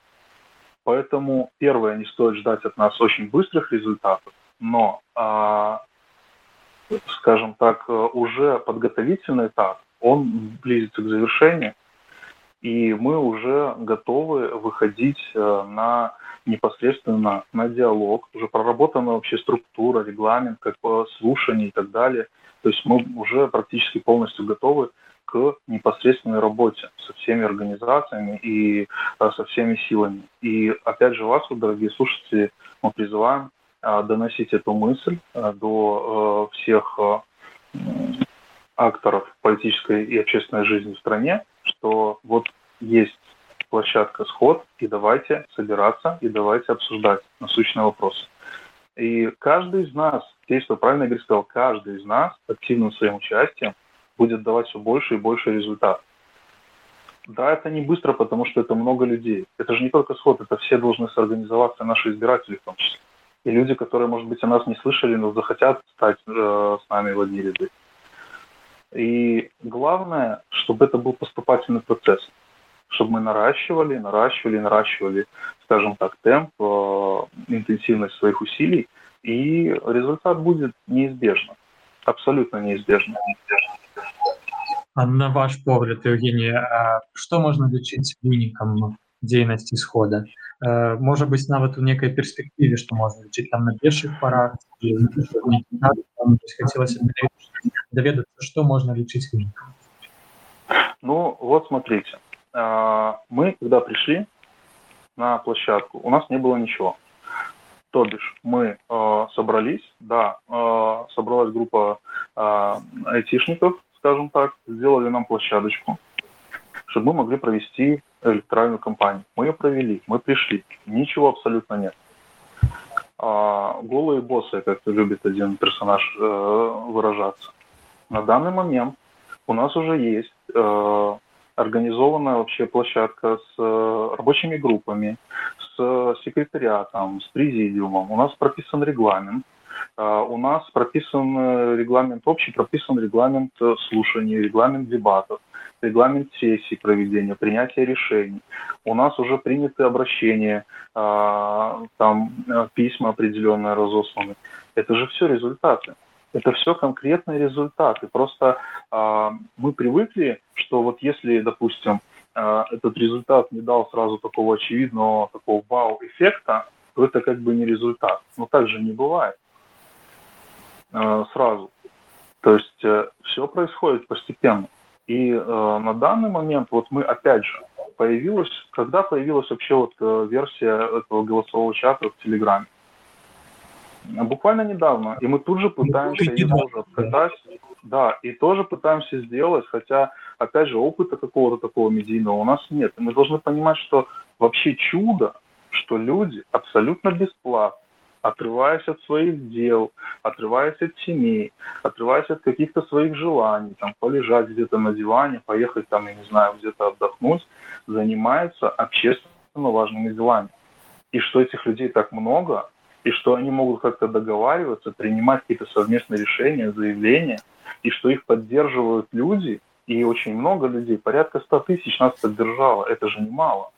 S3: поэтому, первое, не стоит ждать от нас очень быстрых результатов, но, э, скажем так, уже подготовительный этап, он близится к завершению – и мы уже готовы выходить э, на непосредственно на диалог, уже проработана вообще структура, регламент, как слушание и так далее. То есть мы уже практически полностью готовы к непосредственной работе со всеми организациями и э, со всеми силами. И опять же вас, дорогие слушатели, мы призываем э, доносить эту мысль до всех акторов политической и общественной жизни в стране, что вот есть площадка «Сход», и давайте собираться, и давайте обсуждать насущные вопросы. И каждый из нас, здесь что правильно Игорь сказал, каждый из нас активным своим участием будет давать все больше и больше результат. Да, это не быстро, потому что это много людей. Это же не только сход, это все должны сорганизоваться, наши избиратели в том числе. И люди, которые, может быть, о нас не слышали, но захотят стать э, с нами в одни ряды. И главное, чтобы это был поступательный процесс, чтобы мы наращивали, наращивали, наращивали, скажем так, темп, э, интенсивность своих усилий, и результат будет неизбежно, абсолютно неизбежно.
S1: А на ваш погляд, Евгений, а что можно лечить вынікам дзейнасці схода? Э, Можа быць нават у некай перспектыве, што можна лічыць там на першых парах хотелось доведаться, что можно лечить вынікам.
S3: Ну, вот смотрите. А, мы, когда пришли на площадку, у нас не было ничего. То бишь мы э, собрались, да, э, собралась группа э, айтишников, скажем так, сделали нам площадочку, чтобы мы могли провести электоральную кампанию. Мы ее провели, мы пришли, ничего абсолютно нет. А, голые боссы, как любит один персонаж э, выражаться. На данный момент у нас уже есть э, организованная вообще площадка с э, рабочими группами, с секретариатом, с президиумом. У нас прописан регламент. Э, у нас прописан э, регламент общий, прописан регламент э, слушаний, регламент дебатов, регламент сессий проведения, принятия решений. У нас уже приняты обращения, там письма определенные разосланы. Это же все результаты. Это все конкретные результаты. Просто мы привыкли, что вот если, допустим, этот результат не дал сразу такого очевидного, такого вау-эффекта, то это как бы не результат. Но так же не бывает. Э, сразу. То есть э, все происходит постепенно. И э, на данный момент вот мы опять же появилась, когда появилась вообще вот версия этого голосового чата в Телеграме? Буквально недавно. И мы тут же пытаемся ее тоже откатать. Да, и тоже пытаемся сделать, хотя, опять же, опыта какого-то такого медийного у нас нет. И мы должны понимать, что вообще чудо, что люди абсолютно бесплатно отрываясь от своих дел, отрываясь от семей, отрываясь от каких-то своих желаний, там, полежать где-то на диване, поехать там, я не знаю, где-то отдохнуть, занимаются общественно важными делами. И что этих людей так много, и что они могут как-то договариваться, принимать какие-то совместные решения, заявления, и что их поддерживают люди, и очень много людей, порядка 100 тысяч нас поддержало, это же немало.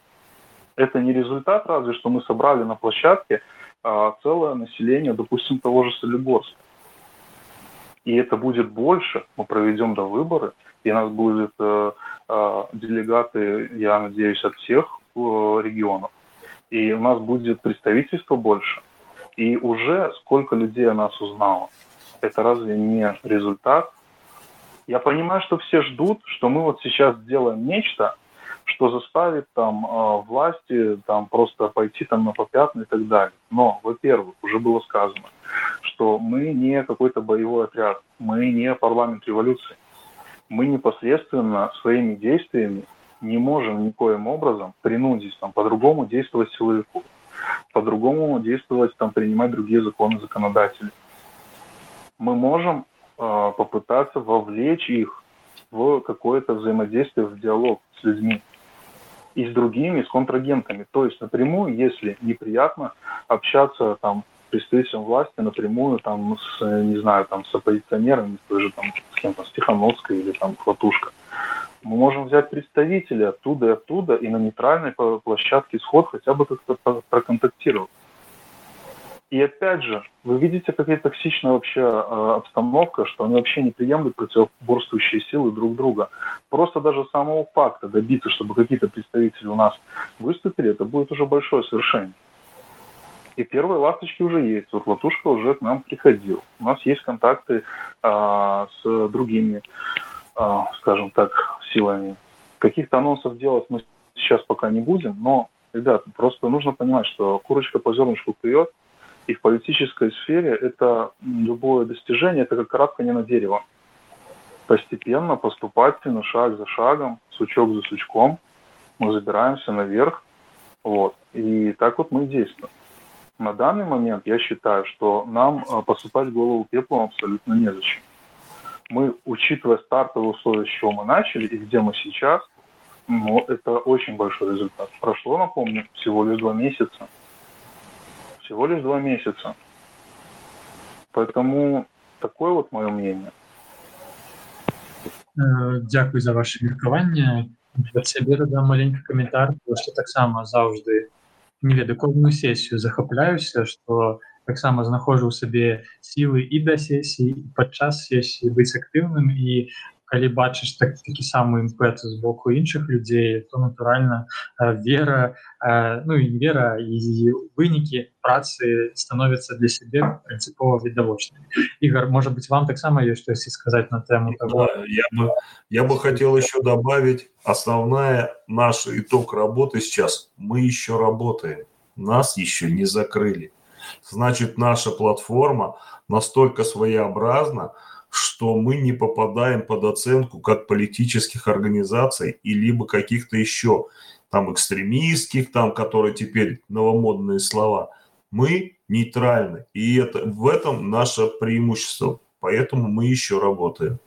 S3: Это не результат разве, что мы собрали на площадке а, целое население, допустим, того же Солигорска. И это будет больше, мы проведем до выборы, и у нас будут э, э, делегаты, я надеюсь, от всех э, регионов. И у нас будет представительство больше. И уже сколько людей о нас узнало. Это разве не результат? Я понимаю, что все ждут, что мы вот сейчас сделаем нечто, что заставит там а, власти там просто пойти там на попятный и так далее. Но, во-первых, уже было сказано, что мы не какой-то боевой отряд, мы не парламент революции. Мы непосредственно своими действиями не можем никоим образом принудить там по-другому действовать силовику, по-другому действовать там принимать другие законы законодателей. Мы можем э, попытаться вовлечь их в какое-то взаимодействие, в диалог с людьми и с другими, с контрагентами. То есть напрямую, если неприятно общаться там представителям власти напрямую там с, не знаю, там с оппозиционерами, с той же там с кем-то, с Тихановской или там Хватушка. Мы можем взять представителей оттуда и оттуда и на нейтральной площадке сход хотя бы как-то проконтактировать. И опять же, вы видите, какая токсичная вообще э, обстановка, что они вообще не приемлют противоборствующие силы друг друга. Просто даже самого факта добиться, чтобы какие-то представители у нас выступили, это будет уже большое совершение. И первые ласточки уже есть. Вот Латушка уже к нам приходил. У нас есть контакты э, с другими, э, скажем так, силами. Каких-то анонсов делать мы сейчас пока не будем, но, ребят, просто нужно понимать, что курочка по зернышку клюет, и в политической сфере это любое достижение, это как карабкание на дерево. Постепенно, поступательно, шаг за шагом, сучок за сучком мы забираемся наверх. Вот. И так вот мы действуем. На данный момент я считаю, что нам а, посыпать голову пеплом абсолютно незачем. Мы, учитывая стартовые условия, с чего мы начали и где мы сейчас, ну, это очень большой результат. Прошло, напомню, всего лишь два месяца – Всего лишь два месяца. Поэтому такое вот мое мнение.
S1: Э, Дякую за ваше меркаванне. Для сябе дадам маленькі каментар, што таксама заўжды не ведаю кожную сесію захапляюся, што таксама знаходжу ў сабе сілы і да сесіі і падчас сесіі быць актыўным і калі бачыш так, такі самы імпэт з боку іншых людзей то натуральна вера ну і вера і вынікі працы становятся для сябе прынцыпова відавочны Игорь может быть вам таксама ёсць штосьці сказать на тему того
S2: да, я бы я бы хотел еще добавить основная наш итог работы сейчас мы еще работаем нас еще не закрыли значит наша платформа настолько своеобразна что мы не попадаем под оценку как политических организаций и либо каких-то еще там экстремистских, там, которые теперь новомодные слова. Мы нейтральны. И это, в этом наше преимущество. Поэтому мы еще работаем.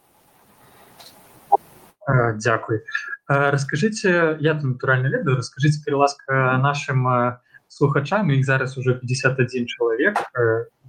S1: Дякую. Расскажите, я тут натурально ведаю, расскажите, ласка, нашим слухачам, их зараз уже 51 человек,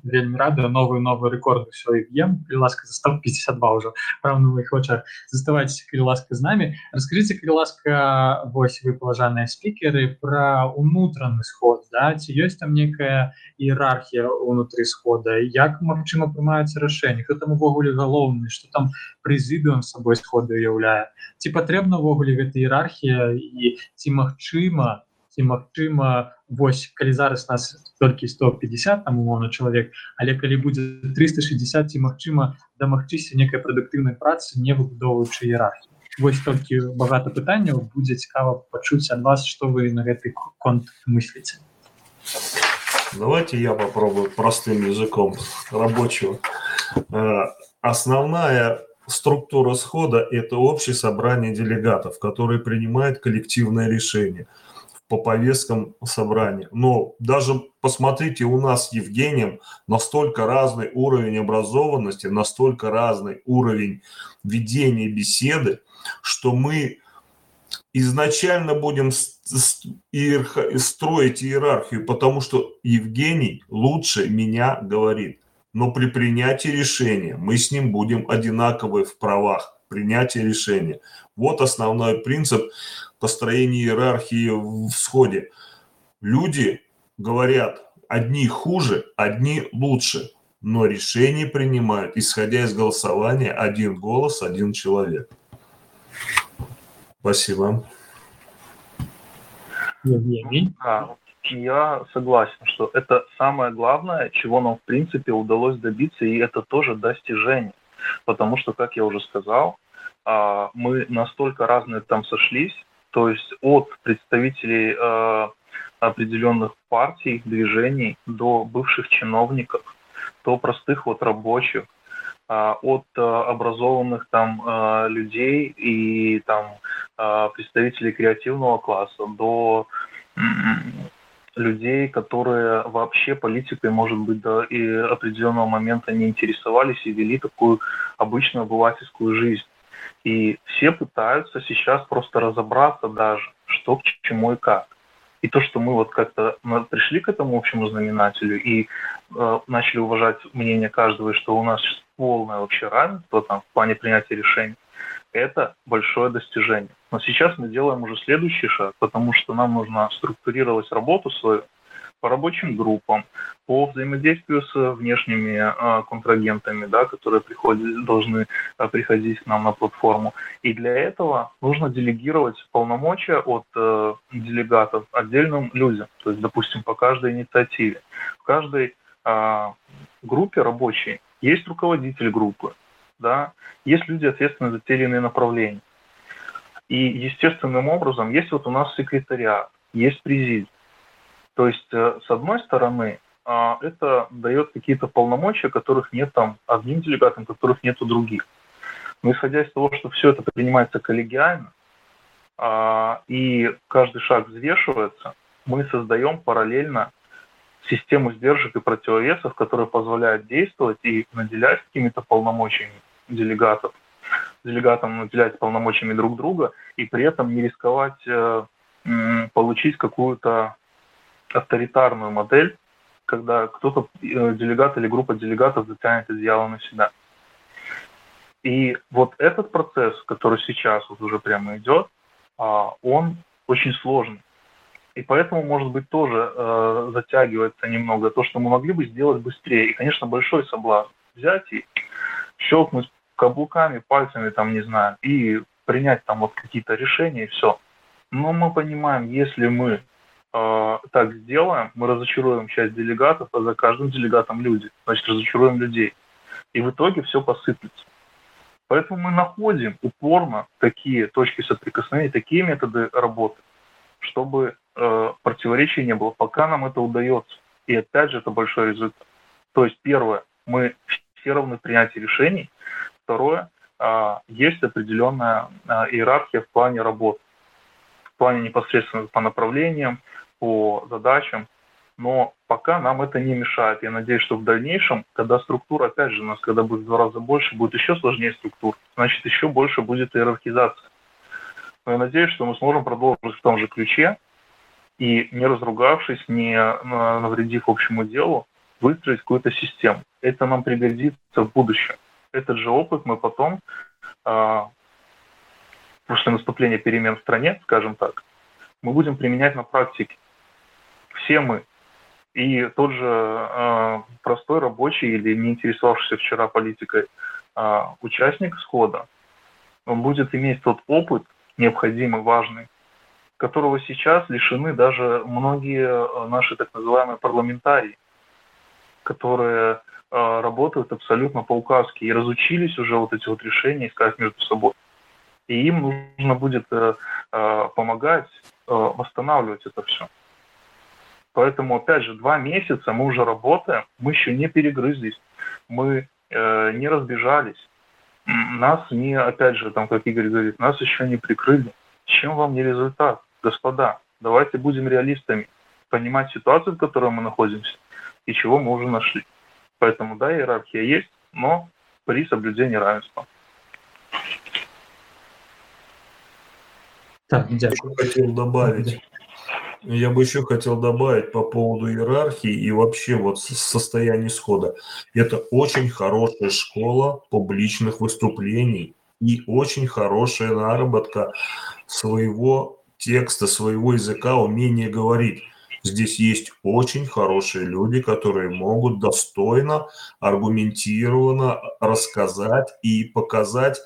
S1: вельмі радую новую новую рэкорд все б'ем калі ласка застав 52 ўжо праўна моих вачах заставайцеся калі ласка з намі расскажите калі ласка вось вы паважаныя спікеры про унутраны сход да ці ёсць там некая іерархія унутры схода як магчыма прымаюцца рашэнні хто там увогуле галоўны что там прэзідыум сабой сходу уяўляе ці патрэбна увогуле гэта іерархія і ці магчыма ці магчыма вось калі зараз нас толькі 150 там умоўно чалавек але калі будзе 360 ці магчыма дамагчыся некай прадуктыўнай працы не выбудоўваючы іерархію вось толькі багата пытанняў будзе цікава пачуць ад вас что вы на гэты конт мысліце
S2: давайте я попробую простым языком рабочего э, основная структура схода это общее собрание делегатов которые принимают коллективное решение – по повесткам собрания. Но даже посмотрите, у нас с Евгением настолько разный уровень образованности, настолько разный уровень ведения беседы, что мы изначально будем строить иерархию, потому что Евгений лучше меня говорит. Но при принятии решения мы с ним будем одинаковы в правах принятия решения. Вот основной принцип построения иерархии в сходе. Люди говорят, одни хуже, одни лучше, но решение принимают, исходя из голосования, один голос, один человек. Спасибо.
S3: Да, я согласен, что это самое главное, чего нам, в принципе, удалось добиться, и это тоже достижение. Потому что, как я уже сказал, а, мы настолько разные там сошлись, то есть от представителей э, определенных партий, движений до бывших чиновников, до простых вот рабочих, э, от э, образованных там э, людей и там э, представителей креативного класса до людей, которые вообще политикой, может быть, до определенного момента не интересовались и вели такую обычную обывательскую жизнь. И все пытаются сейчас просто разобраться даже, что к чему и как. И то, что мы вот как-то пришли к этому общему знаменателю и э, начали уважать мнение каждого, и что у нас полное вообще равенство там в плане принятия решений, это большое достижение. Но сейчас мы делаем уже следующий шаг, потому что нам нужно структурировать работу свою, по рабочим группам, по взаимодействию с внешними э, контрагентами, да, которые приходят, должны э, приходить к нам на платформу. И для этого нужно делегировать полномочия от э, делегатов отдельным людям, то есть, допустим, по каждой инициативе. В каждой э, группе рабочей есть руководитель группы, да, есть люди, ответственные за те или иные направления. И естественным образом есть вот у нас секретариат, есть президиум. То есть, э, с одной стороны, а, это дает какие-то полномочия, которых нет там одним делегатам, которых нет у других. Но исходя из того, что все это принимается коллегиально, а, и каждый шаг взвешивается, мы создаем параллельно систему сдержек и противовесов, которая позволяет действовать и наделять какими-то полномочиями делегатов, делегатам наделять полномочиями друг друга, и при этом не рисковать э, получить какую-то авторитарную модель когда кто-то, э, делегат или группа делегатов затянет одеяло на себя. И вот этот процесс, который сейчас вот уже прямо идет, а, он очень сложный. И поэтому, может быть, тоже э, затягивается немного то, что мы могли бы сделать быстрее. И, конечно, большой соблазн взять и щелкнуть каблуками, пальцами, там, не знаю, и принять там вот какие-то решения и все. Но мы понимаем, если мы э, так сделаем, мы разочаруем часть делегатов, а за каждым делегатом люди. Значит, разочаруем людей. И в итоге все посыплется. Поэтому мы находим упорно такие точки соприкосновения, такие методы работы, чтобы э, противоречий не было, пока нам это удается. И опять же, это большой результат. То есть, первое, мы все равны в принятии решений. Второе, э, есть определенная э, иерархия в плане работы, в плане непосредственно по направлениям, по задачам, но пока нам это не мешает. Я надеюсь, что в дальнейшем, когда структура, опять же, у нас когда будет в два раза больше, будет еще сложнее структура, значит, еще больше будет иерархизация. Но я надеюсь, что мы сможем продолжить в том же ключе и, не разругавшись, не навредив общему делу, выстроить какую-то систему. Это нам пригодится в будущем. Этот же опыт мы потом, а, после наступления перемен в стране, скажем так, мы будем применять на практике. Все мы, и тот же э, простой рабочий или не интересовавшийся вчера политикой э, участник схода, он будет иметь тот опыт необходимый, важный, которого сейчас лишены даже многие наши так называемые парламентарии, которые э, работают абсолютно по указке и разучились уже вот эти вот решения искать между собой. И им нужно будет э, э, помогать э, восстанавливать это все. Поэтому, опять же, два месяца мы уже работаем, мы еще не перегрызлись, мы э, не разбежались. Нас не, опять же, там, как Игорь говорит, нас еще не прикрыли. Чем вам не результат, господа? Давайте будем реалистами, понимать ситуацию, в которой мы находимся, и чего мы уже нашли. Поэтому, да, иерархия есть, но при соблюдении равенства.
S2: Так, дякую. Хотел добавить. Я бы еще хотел добавить по поводу иерархии и вообще вот состояния схода. Это очень хорошая школа публичных выступлений и очень хорошая наработка своего текста, своего языка, умения говорить. Здесь есть очень хорошие люди, которые могут достойно, аргументированно рассказать и показать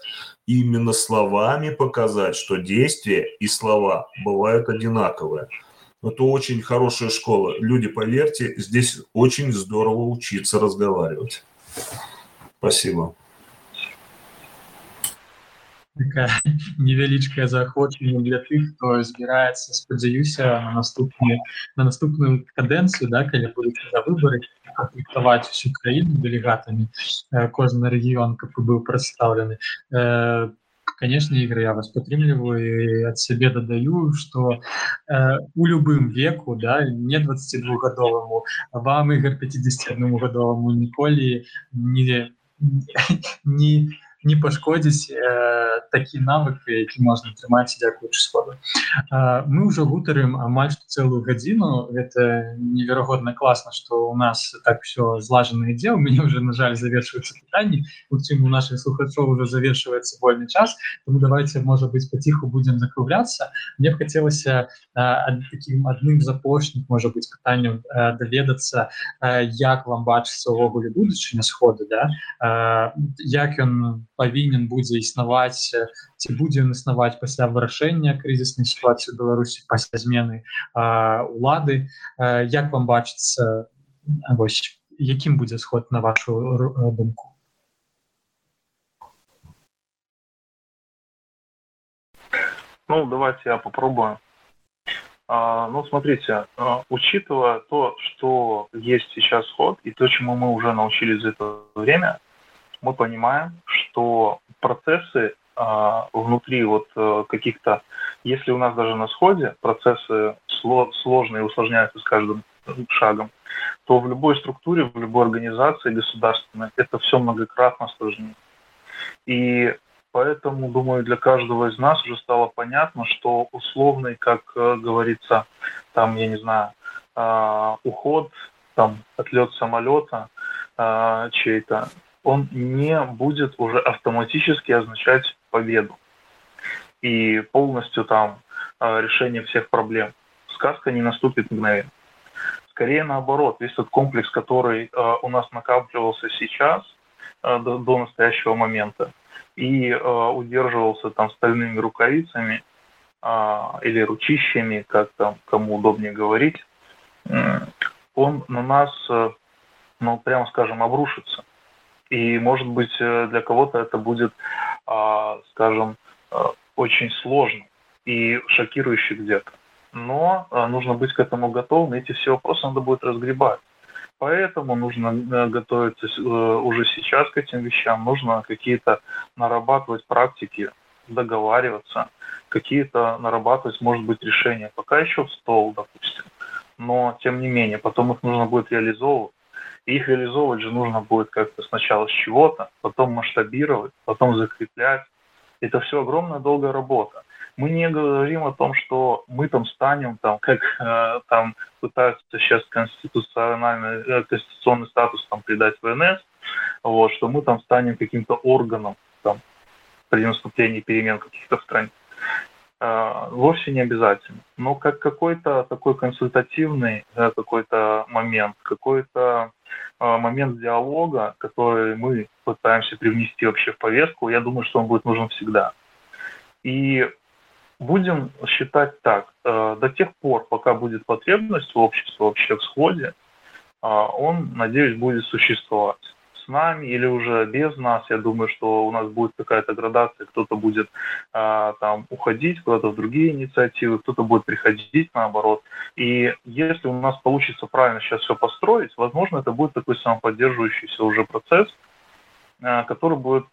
S2: именно словами показать, что действия и слова бывают одинаковые Это очень хорошая школа. Люди, поверьте, здесь очень здорово учиться разговаривать. Спасибо.
S1: Такая невялічкае заахвочанне для тых хто збіраецца спадзяюся на наступную на наступную кадэнцыю да калі будуць за выборы камплектаваць усю краіну дэлегатамі кожны рэгіён каб быў прадстаўлены конечно, Игорь, я вас подтримливаю и от себя додаю, что э, у любым веку, да, не 22-годовому, вам, Игорь, 51-годовому, Николе, не, не, не пашкодзіць э, такі навык які можна трымаць дзякуючы сходу э, мы ўжо гутарым амаль што цэлую гадзіну это неверагодна класна што у нас так все злажана ідзе у мяне уже на жаль завершваюцца пытанні у чым у наших слухачоў уже завершваецца вольны час тому давайте можа быть паціху будем закругляцца мне б хацелася э, таким адным з апошніх можа быть пытанням э, даведацца э, як вам бачыцца увогуле будучыня сходу да э, як ён павінен будзе існаваць ці будзе існаваць пасля вырашэння крызіснай сітуацыі беларусі пасля змены улады. Як вам бачыцца вось якім будзе сход на вашу думку?
S3: Ну давайте я попробую. А, ну, смотрите, а, учитывая то, что есть сейчас ход, и то, чему мы уже научились за это время, мы понимаем, что процессы а, внутри вот а, каких-то, если у нас даже на сходе процессы сло, сложные усложняются с каждым шагом, то в любой структуре, в любой организации государственной это все многократно сложнее. И поэтому, думаю, для каждого из нас уже стало понятно, что условный, как э, говорится, там, я не знаю, э, уход там отлет самолета э, чей-то, он не будет уже автоматически означать победу и полностью там э, решение всех проблем. Сказка не наступит мгновенно. Скорее наоборот, весь тот комплекс, который э, у нас накапливался сейчас э, до, до настоящего момента и удерживался там стальными рукавицами э, или ручищами, как там кому удобнее говорить, он на нас, ну прямо скажем, обрушится. И может быть э, для кого-то это будет, э, скажем, э, очень сложно и шокирующе где-то но э, нужно быть к этому готовым, эти все вопросы надо будет разгребать. Поэтому нужно готовиться уже сейчас к этим вещам, нужно какие-то нарабатывать практики, договариваться, какие-то нарабатывать, может быть, решения. Пока еще в стол, допустим. Но, тем не менее, потом их нужно будет реализовывать. Их реализовывать же нужно будет как-то сначала с чего-то, потом масштабировать, потом закреплять. Это все огромная долгая работа мы не говорим о том, что мы там станем, там, как э, там пытаются сейчас конституциональный, э, конституционный статус там придать ВНС, вот, что мы там станем каким-то органом там, при наступлении перемен каких-то в стране. Э, вовсе не обязательно. Но как какой-то такой консультативный э, какой-то момент, какой-то момент диалога, который мы пытаемся привнести вообще в повестку, я думаю, что он будет нужен всегда. И Будем считать так, э, до тех пор, пока будет потребность в обществе вообще в сходе, э, он, надеюсь, будет существовать с нами или уже без нас. Я думаю, что у нас будет какая-то градация, кто-то будет э, там уходить куда-то в другие инициативы, кто-то будет приходить наоборот. И если у нас получится правильно сейчас все построить, возможно, это будет такой самоподдерживающийся уже процесс, который будет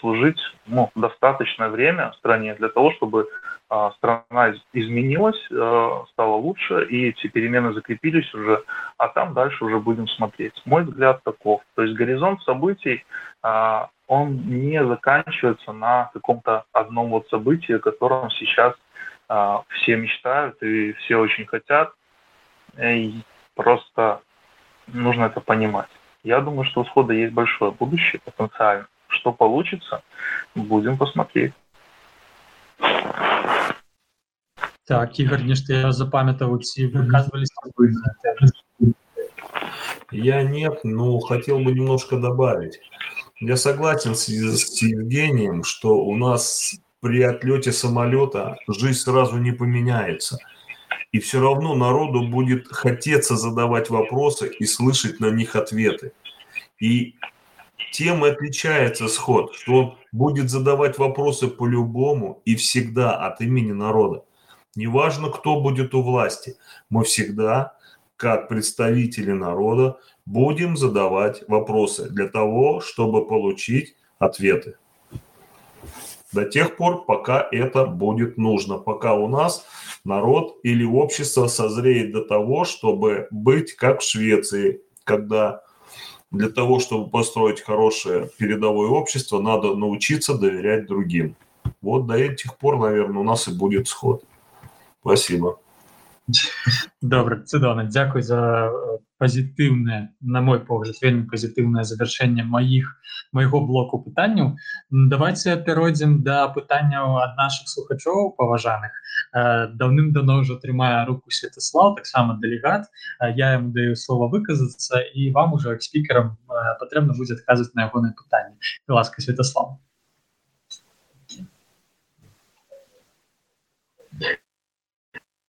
S3: служить ну, достаточное время стране для того, чтобы а, страна изменилась, э, стала лучше, и эти перемены закрепились уже, а там дальше уже будем смотреть. Мой взгляд таков. То есть горизонт событий, а, он не заканчивается на каком-то одном вот событии, о котором сейчас а, все мечтают и все очень хотят. И просто нужно это понимать. Я думаю, что у схода есть большое будущее потенциально. Что получится, будем посмотреть.
S1: Так, Игорь, нешта я запамятовал, ці выказывались
S2: Я нет, но хотел бы немножко добавить. Я согласен с, с Евгением, что у нас при отлете самолета жизнь сразу не поменяется. И все равно народу будет хотеться задавать вопросы и слышать на них ответы. И тем и отличается сход, что он будет задавать вопросы по-любому и всегда от имени народа. Неважно, кто будет у власти, мы всегда, как представители народа, будем задавать вопросы для того, чтобы получить ответы. До тех пор, пока это будет нужно, пока у нас народ или общество созреет до того, чтобы быть как в Швеции, когда для того, чтобы построить хорошее передовое общество, надо научиться доверять другим. Вот до этих пор, наверное, у нас и будет сход. Спасибо.
S1: Добре, цудоўна Дякую за пазітыўнае на мой погляд вельмі пазітыўнае завяршэнне маіх майго блоку пытанняў давайте перайдзем да пытанняў ад наших слухачоў паважаных даўным-давно ўжо трымае руку святослав таксама дэлегат я ему даю слова выказацца і вам уже спікерам патрэбна будзе адказваць на ягонае пытанне ласка святослав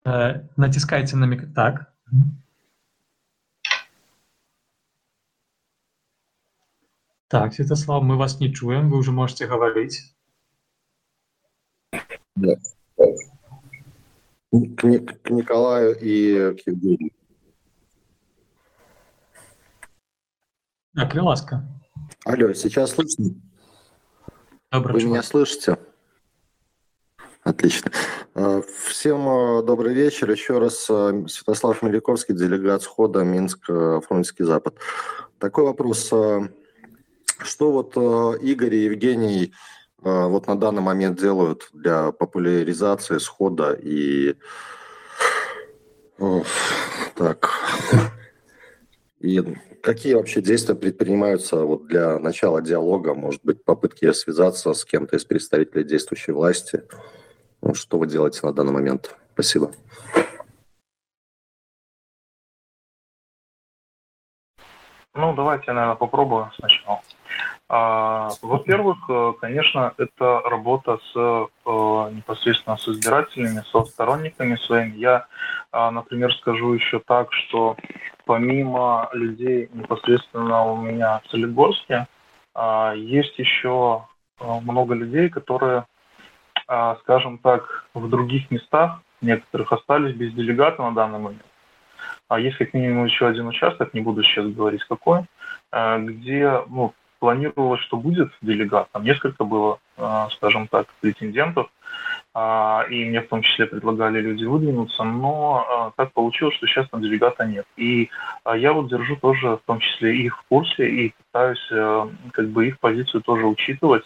S1: Натискайте на микрофон. Так. Так, Святослав, мы вас не чуем, вы уже можете говорить.
S4: Да. К, к Николаю и к Евгению.
S1: Так, ласка.
S4: Алло, сейчас слышно?
S1: Добрый
S4: Вы
S1: человек.
S4: меня слышите? Отлично. Э, всем э, добрый вечер. Еще раз э, Святослав Меликовский, делегат схода Минск, Фрунзенский Запад. Такой вопрос. Что вот Игорь и Евгений вот на данный момент делают для популяризации схода и так И какие вообще действия предпринимаются вот для начала диалога? Может быть, попытки связаться с кем-то из представителей действующей власти? Что вы делаете на данный момент? Спасибо.
S3: Ну, давайте наверное, попробую сначала. А, во-первых, э, конечно, это работа с э, непосредственно с избирателями, со сторонниками своими. Я, а, например, скажу еще так, что помимо людей непосредственно у меня в Солигорске, а, есть еще э, много людей, которые, скажем так, в других местах, некоторых остались без делегата на данный момент. А есть как минимум еще один участок, не буду сейчас говорить какой, э, где ну, планировалось, что будет делегат. Там несколько было, э, скажем так, претендентов, а, и мне в том числе предлагали люди выдвинуться, но э, так получилось, что сейчас там делегата нет. И я вот держу тоже в том числе их в курсе и пытаюсь как бы их позицию тоже учитывать,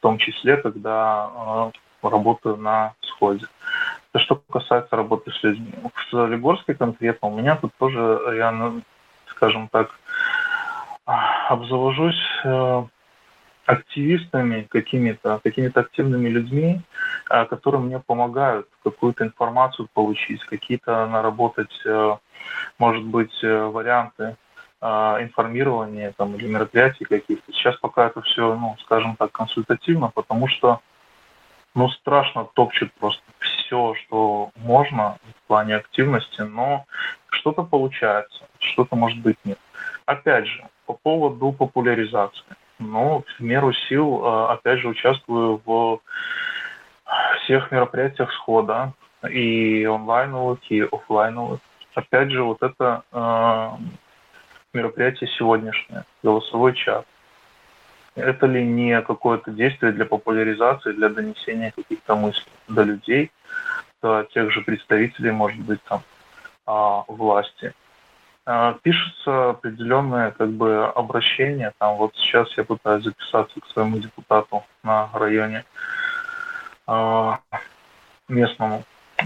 S3: том числе, когда работаю на сходе. Это что касается работы с людьми. В Солигорске конкретно у меня тут тоже, я, ну, скажем так, обзавожусь э, активистами какими-то, какими-то активными людьми, э, которые мне помогают какую-то информацию получить, какие-то наработать, э, может быть, варианты информирования там, или мероприятий каких-то. Сейчас пока это все, ну, скажем так, консультативно, потому что ну, страшно топчет просто все, что можно в плане активности, но что-то получается, что-то может быть нет. Опять же, по поводу популяризации. Ну, в меру сил, э, опять же, участвую в всех мероприятиях схода, и онлайновых, и офлайновых. Опять же, вот это э, мероприятие сегодняшнее, голосовой чат это ли не какое-то действие для популяризации, для донесения каких-то мыслей до людей, до тех же представителей, может быть, там, а, власти. А, пишется определенное как бы обращение, там вот сейчас я пытаюсь записаться к своему депутату на районе а, местному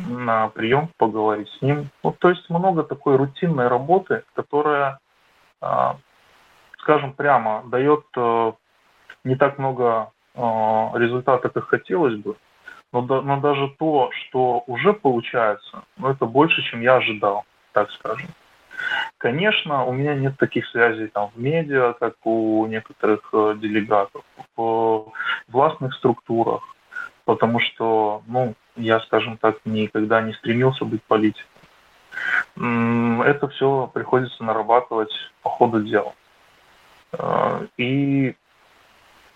S3: на прием, поговорить с ним. Ну, то есть много такой рутинной работы, которая, скажем прямо, дает э, не так много э, результатов, как хотелось бы, но, но даже то, что уже получается, ну, это больше, чем я ожидал, так скажем. Конечно, у меня нет таких связей там в медиа, как у некоторых э, делегатов, в властных структурах, потому что, ну, я, скажем так, никогда не стремился быть политиком. Это все приходится нарабатывать по ходу дела. Э, и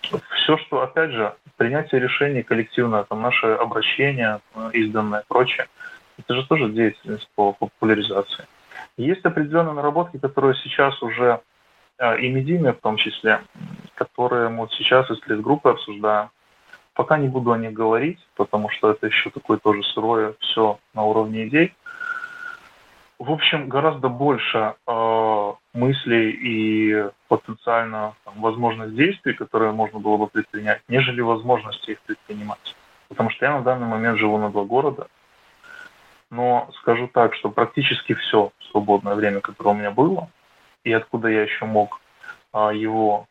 S3: все, что, опять же, принятие решений коллективное, там, наше обращение, э, изданное, прочее, это же тоже деятельность по популяризации. Есть определенные наработки, которые сейчас уже э, и медийные в том числе, которые мы вот сейчас из группы обсуждаем. Пока не буду о них говорить, потому что это еще такое тоже сырое все на уровне идей. В общем, гораздо больше э, мыслей и потенциально там, возможных действий, которые можно было бы предпринять, нежели возможности их предпринимать. Потому что я на данный момент живу на два города, но скажу так, что практически все свободное время, которое у меня было, и откуда я еще мог а, его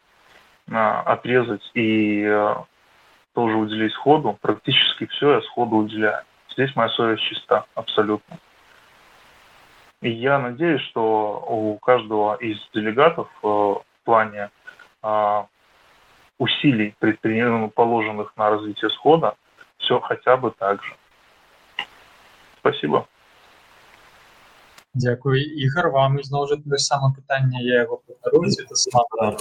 S3: а, отрезать и а, тоже уделить сходу, практически все я сходу уделяю. Здесь моя совесть чиста, абсолютно. И я надеюсь, что у каждого из делегатов э, в плане а, усилий, ну, положенных на развитие схода, все хотя бы так же. Спасибо.
S1: Дякую. Ігор, вам знову ж те саме питання, я його повторую, це саме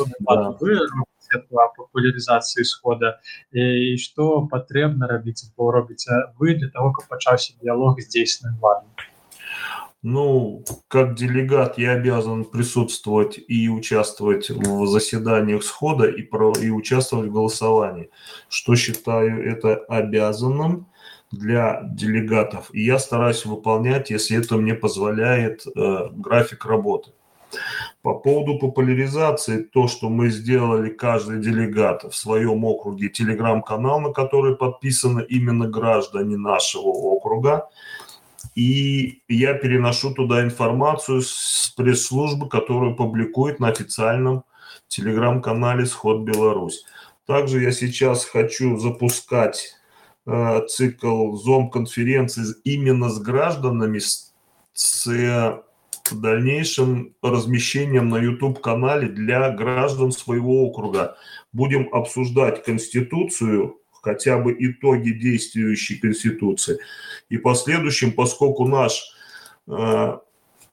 S1: ви робите по популяризації схода, і що потрібно робити, бо робите ви для того, щоб почався діалог з дійсною владою?
S2: Ну, как делегат я обязан присутствовать и участвовать в заседаниях схода и, про, и участвовать в голосовании, что считаю это обязанным для делегатов. И я стараюсь выполнять, если это мне позволяет э, график работы. По поводу популяризации, то, что мы сделали каждый делегат в своем округе, телеграм-канал, на который подписаны именно граждане нашего округа, и я переношу туда информацию с пресс-службы, которую публикует на официальном телеграм-канале «Сход Беларусь». Также я сейчас хочу запускать э, цикл зом-конференций именно с гражданами, с, с дальнейшим размещением на YouTube-канале для граждан своего округа. Будем обсуждать Конституцию, хотя бы итоги действующей Конституции. И последующим, поскольку наш э,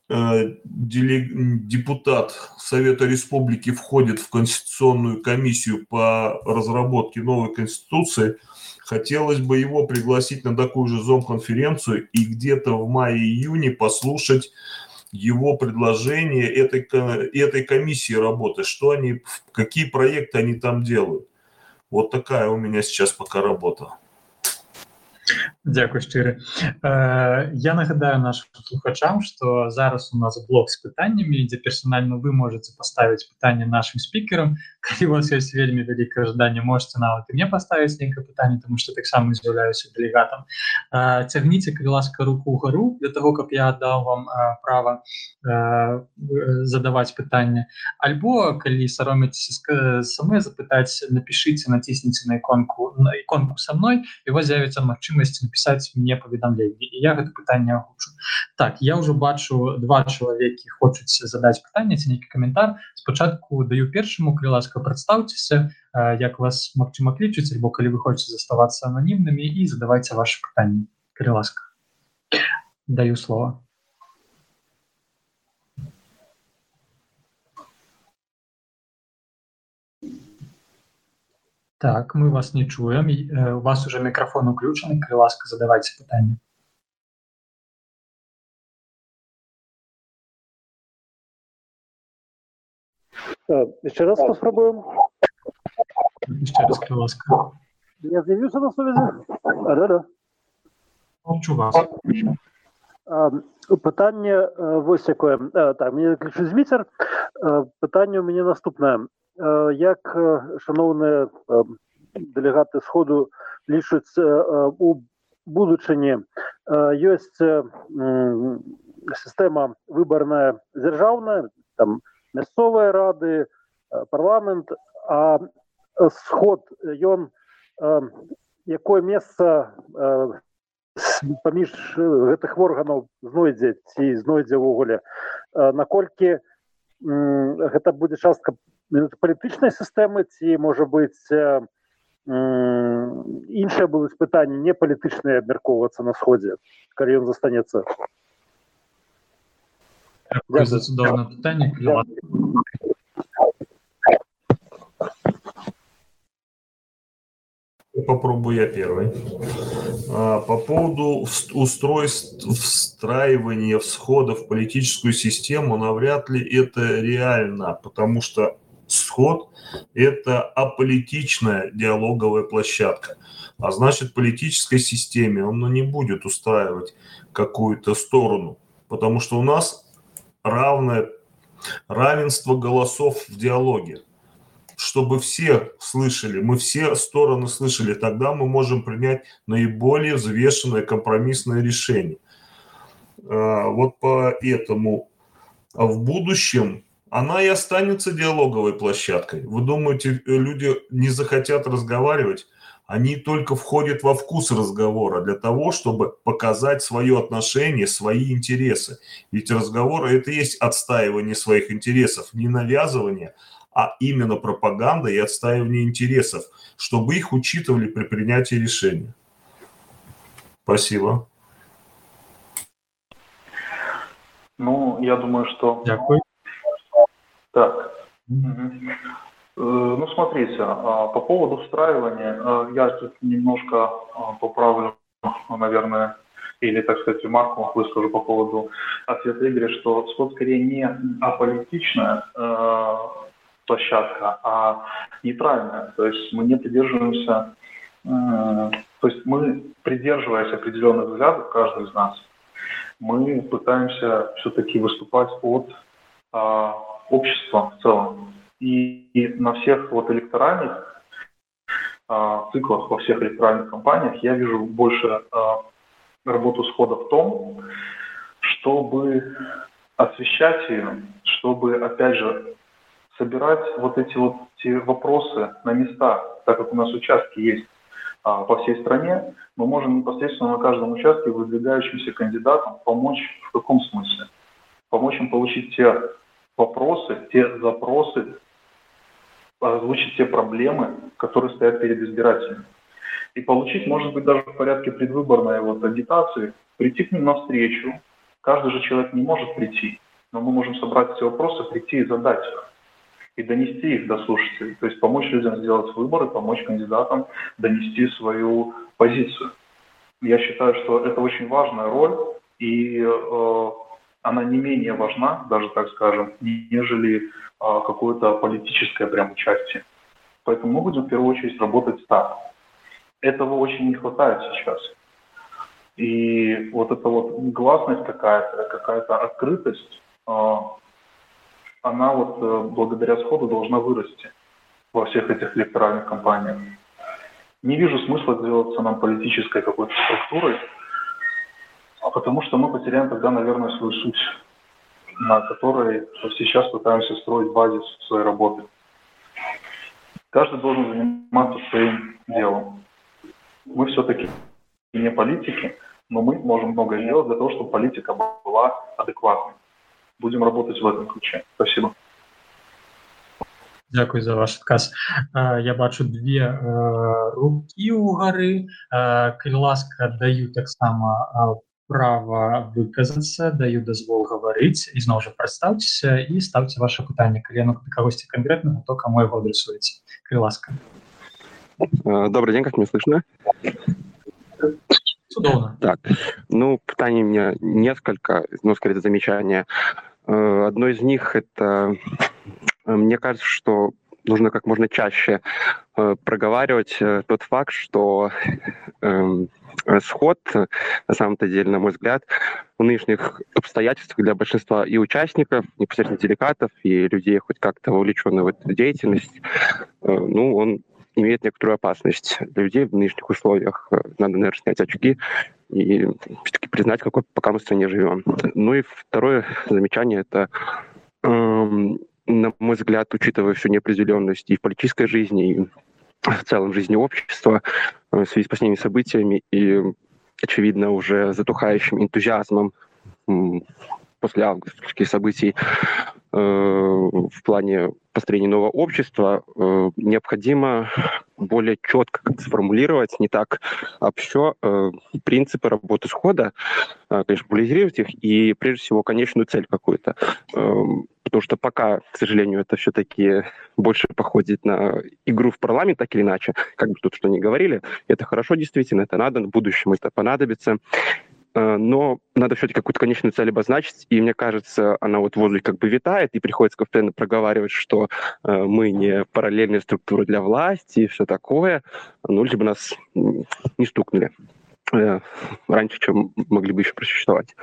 S2: э, депутат Совета Республики входит в Конституционную комиссию по разработке новой Конституции, хотелось бы его пригласить на такую же зон-конференцию и где-то в мае-июне послушать его предложение этой, этой комиссии работы, что они, какие проекты они там делают. Вот такая у меня сейчас пока работа.
S1: Дякую шчыра э, я нагадаю нашим слухачам что зараз у нас блок с пытаннями дзе персональна вы можете поставить пытанне нашим спикерам калі у вас есть вельмі вялікае жаданне можете нават і мне поставить нейкае пытанне тому что таксама з'яўляюся дэлегатам э, цягніце калі ласка руку гару для того каб я дал вам э, право задаваць пытанне альбо калі сароміцеся самой запытаць напишите націсніце на иконку на иконку со мной его з'явіцца магчымасць написать мне паведамленне і я гэта пытанне агучу так я уже бачу два чалавекі хочуць задаць пытанне ці нейкі каментар спачатку даю першаму калі ласка прадстаўцеся як вас магчыма клічыць альбо калі вы хочетце заставацца ананімнымі і задавайце ваше пытанне калі ласка даю слова Так, мы вас не чуем. Э, у вас уже микрофон уключены. Калі ласка, задавайте пытанне.
S5: Еще раз попробуем.
S1: Еще раз, калі ласка.
S5: Я з'явився на связи? А, да, да.
S1: Мовчу вас
S5: Питання ось яке. Так, мені ключ Зміцер. Питання у мене наступне. як шановныя дэлегаты сходу лічуць у будучыні ёсць сістэма выбарная дзяржаўная там мясцовыя рады парламент а сход ён якое месца паміж гэтых органаў знойдзе ці знойдзе ўвогуле наколькі гэта будзе частка палітычнай сістэмы ці можа быць іншыя будуць пытанні не палітычныя абмяркоўвацца на сходзе калі ён застанецца
S1: пытанне
S2: Попробую я первый. А, по поводу устройств встраивания всхода в политическую систему, навряд ли это реально, потому что сход – это аполитичная диалоговая площадка. А значит, политической системе он ну, не будет устраивать какую-то сторону, потому что у нас равное равенство голосов в диалоге. Чтобы все слышали, мы все стороны слышали, тогда мы можем принять наиболее взвешенное компромиссное решение. А, вот поэтому в будущем она и останется диалоговой площадкой. Вы думаете, люди не захотят разговаривать? Они только входят во вкус разговора для того, чтобы показать свое отношение, свои интересы. Ведь разговор – это и есть отстаивание своих интересов, не навязывание, а именно пропаганда и отстаивание интересов, чтобы их учитывали при принятии решения. Спасибо.
S3: Ну, я думаю, что...
S1: Дякую.
S3: Так. Ну, смотрите, а, по поводу встраивания, а, я тут немножко а, поправлю, наверное, или, так сказать, ремарку выскажу по поводу ответа Игоря, что СКОТ скорее не аполитичная э, площадка, а нейтральная. То есть мы не придерживаемся, то есть мы, придерживаясь определенных взглядов, каждый из нас, мы пытаемся все-таки выступать от э, общества в целом. И, на всех вот электоральных э, циклах, во всех электоральных кампаниях я вижу больше э, работу схода в том, чтобы освещать ее, чтобы, опять же, собирать вот эти вот эти вопросы на места, так как у нас участки есть а, по всей стране, мы можем непосредственно на каждом участке выдвигающимся кандидатам помочь в каком смысле? Помочь им получить те вопросы, те запросы, озвучить те проблемы, которые стоят перед избирателями. И получить, может быть, даже в порядке предвыборной вот агитации, прийти к ним навстречу. Каждый же человек не может прийти, но мы можем собрать все вопросы, прийти и задать их и донести их до слушателей. То есть помочь людям сделать выборы, помочь кандидатам донести свою позицию. Я считаю, что это очень важная роль, и э, она не менее важна, даже так скажем, нежели э, какое-то политическое прям участие. Поэтому мы будем в первую очередь работать так. Этого очень не хватает сейчас. И вот эта вот гласность какая-то, какая-то открытость, э, она вот э, благодаря сходу должна вырасти во всех этих электоральных кампаниях. Не вижу смысла делаться нам политической какой-то структурой, а потому что мы потеряем тогда, наверное, свою суть, на которой сейчас пытаемся строить базис своей работы. Каждый должен заниматься своим делом. Мы все-таки не политики, но мы можем многое сделать для того, чтобы политика была адекватной будем работать в этом ключе. Спасибо.
S1: Дякую за ваш адказ. Я бачу две рукі ў гары. Калі ласка, даю таксама права выказацца, даю дазвол гаварыць і зноў жа прадстаўцеся і ставце ваше пытанне. Калі яно да кагосьці канкрэтнага, то каму яго адресуеце. Калі ласка.
S6: Добрый день, как мне слышно?
S1: Судовно.
S6: Так, ну, питаний у меня несколько, ну, скорее, замечания. Э, одно из них это, э, мне кажется, что нужно как можно чаще э, проговаривать тот факт, что эм, сход, на самом-то деле, на мой взгляд, в нынешних обстоятельствах для большинства и участников, непосредственно делегатов, и людей, хоть как-то вовлеченных в эту деятельность, ну, он имеет некоторую опасность для людей в нынешних условиях. Надо, наверное, снять очки и все-таки признать, какой пока мы в стране живем. Ну и второе замечание – это, эм, на мой взгляд, учитывая всю неопределенность и в политической жизни, и в целом жизни общества, э, в связи с последними событиями и, очевидно, уже затухающим энтузиазмом после августовских событий э, в плане построения нового общества э, необходимо более четко сформулировать, не так общо, э, принципы работы схода, э, конечно, популяризировать их и, прежде всего, конечную цель какую-то. Э, потому что пока, к сожалению, это все-таки больше походит на игру в парламент, так или иначе, как бы тут что ни говорили, это хорошо действительно, это надо, в будущем это понадобится. Э, но надо все-таки какую-то конечную цель обозначить, и мне кажется, она вот возле как бы витает, и приходится постоянно проговаривать, что э, мы не параллельная структура для власти и все такое, ну, либо нас не стукнули. Э, раньше, чем могли бы еще просуществовать.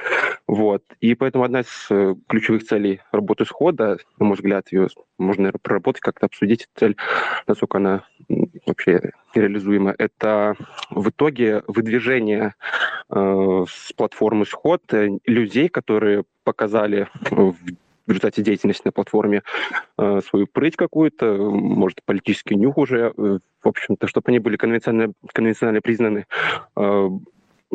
S6: Вот. И поэтому одна из э, ключевых целей работы схода, на мой взгляд, ее можно, наверное, проработать, как-то обсудить цель, насколько она вообще реализуема, это в итоге выдвижение э, с платформы сход э, людей, которые показали в в результате деятельности на платформе э, свою прыть какую-то, может, политический нюх уже, э, в общем-то, чтобы они были конвенционально, конвенционально признаны э,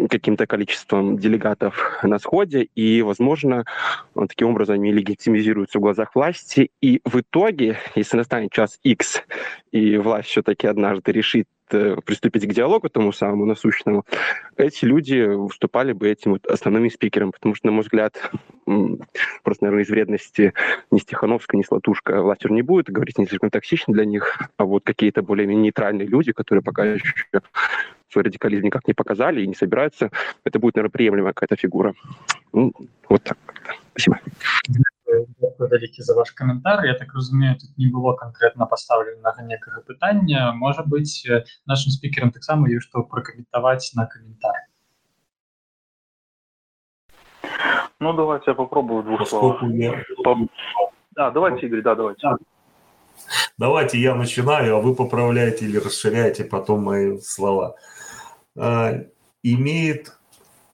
S6: каким-то количеством делегатов на сходе, и, возможно, таким образом они легитимизируются в глазах власти, и в итоге, если настанет час X, и власть все-таки однажды решит Э, приступить к диалогу тому самому насущному, эти люди выступали бы этим вот основными спикером, потому что, на мой взгляд, просто, наверное, из вредности ни Стехановская, ни Слатушка властью не будет, говорить не слишком токсично для них, а вот какие-то более-менее нейтральные люди, которые пока еще свой радикализм никак не показали и не собираются, это будет, наверное, приемлемая какая-то фигура. Ну, вот так. Спасибо
S1: Дякую вялікі за ваш каментар Я так разумею тут не было конкретно пастаўленага некага пытання можа быть нашим спикерам таксама ёсць што пракаментаваць на каментар
S3: Ну давайте я попробую двух слов. Я... Да, давайте, Игорь, да, давайте.
S2: Давайте я начинаю, а вы поправляете или расширяете потом мои слова. А, имеет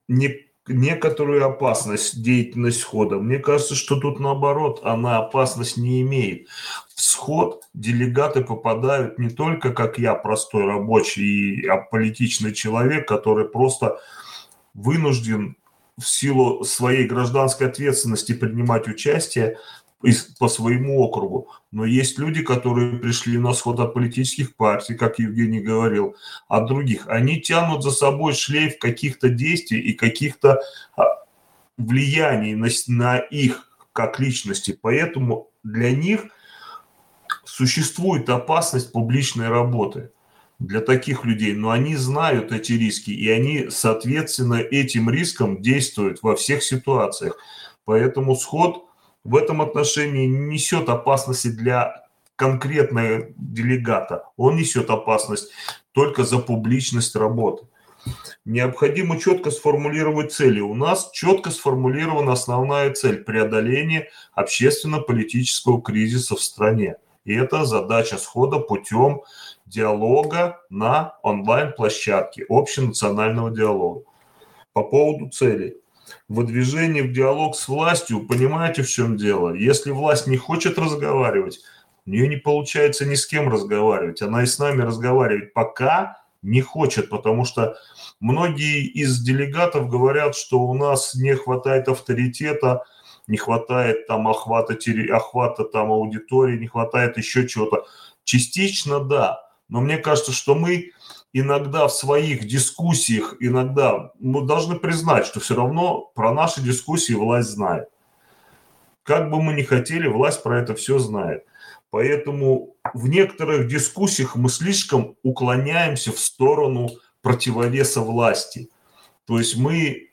S2: не, некоторую опасность деятельность схода. Мне кажется, что тут наоборот, она опасность не имеет. В сход делегаты попадают не только как я, простой рабочий и аполитичный человек, который просто вынужден в силу своей гражданской ответственности принимать участие по своему округу. Но есть люди, которые пришли на сход от политических партий, как Евгений говорил, от других. Они тянут за собой шлейф каких-то действий и каких-то а, влияний на, на их как личности. Поэтому для них существует опасность публичной работы для таких людей, но они знают эти риски, и они, соответственно, этим риском действуют во всех ситуациях. Поэтому сход – в этом отношении несет опасности для конкретного делегата. Он несет опасность только за публичность работы. Необходимо четко сформулировать цели. У нас четко сформулирована основная цель – преодоление общественно-политического кризиса в стране. И это задача схода путем диалога на онлайн-площадке общенационального диалога. По поводу целей – выдвижение в диалог с властью, понимаете, в чем дело? Если власть не хочет разговаривать, у нее не получается ни с кем разговаривать. Она и с нами разговаривать пока не хочет, потому что многие из делегатов говорят, что у нас не хватает авторитета, не хватает там охвата, охвата там аудитории, не хватает еще чего-то. Частично да, но мне кажется, что мы иногда в своих дискуссиях, иногда мы должны признать, что все равно про наши дискуссии власть знает. Как бы мы ни хотели, власть про это все знает. Поэтому в некоторых дискуссиях мы слишком уклоняемся в сторону противовеса власти. То есть мы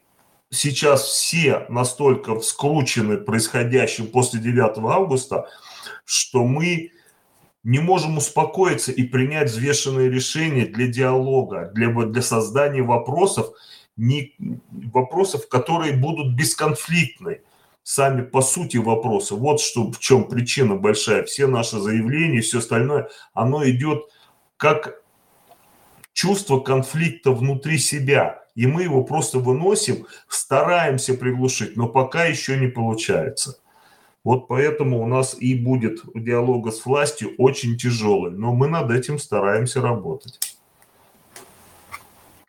S2: сейчас все настолько вскручены происходящим после 9 августа, что мы не можем успокоиться и принять взвешенные решения для диалога, для, для создания вопросов, не, вопросов, которые будут бесконфликтны. Сами по сути вопросы. Вот что, в чем причина большая. Все наши заявления, все остальное, оно идет как чувство конфликта внутри себя. И мы его просто выносим, стараемся приглушить, но пока еще не получается. Вот поэтому у нас и будет диалога с властью очень тяжелый, но мы над этим стараемся работать.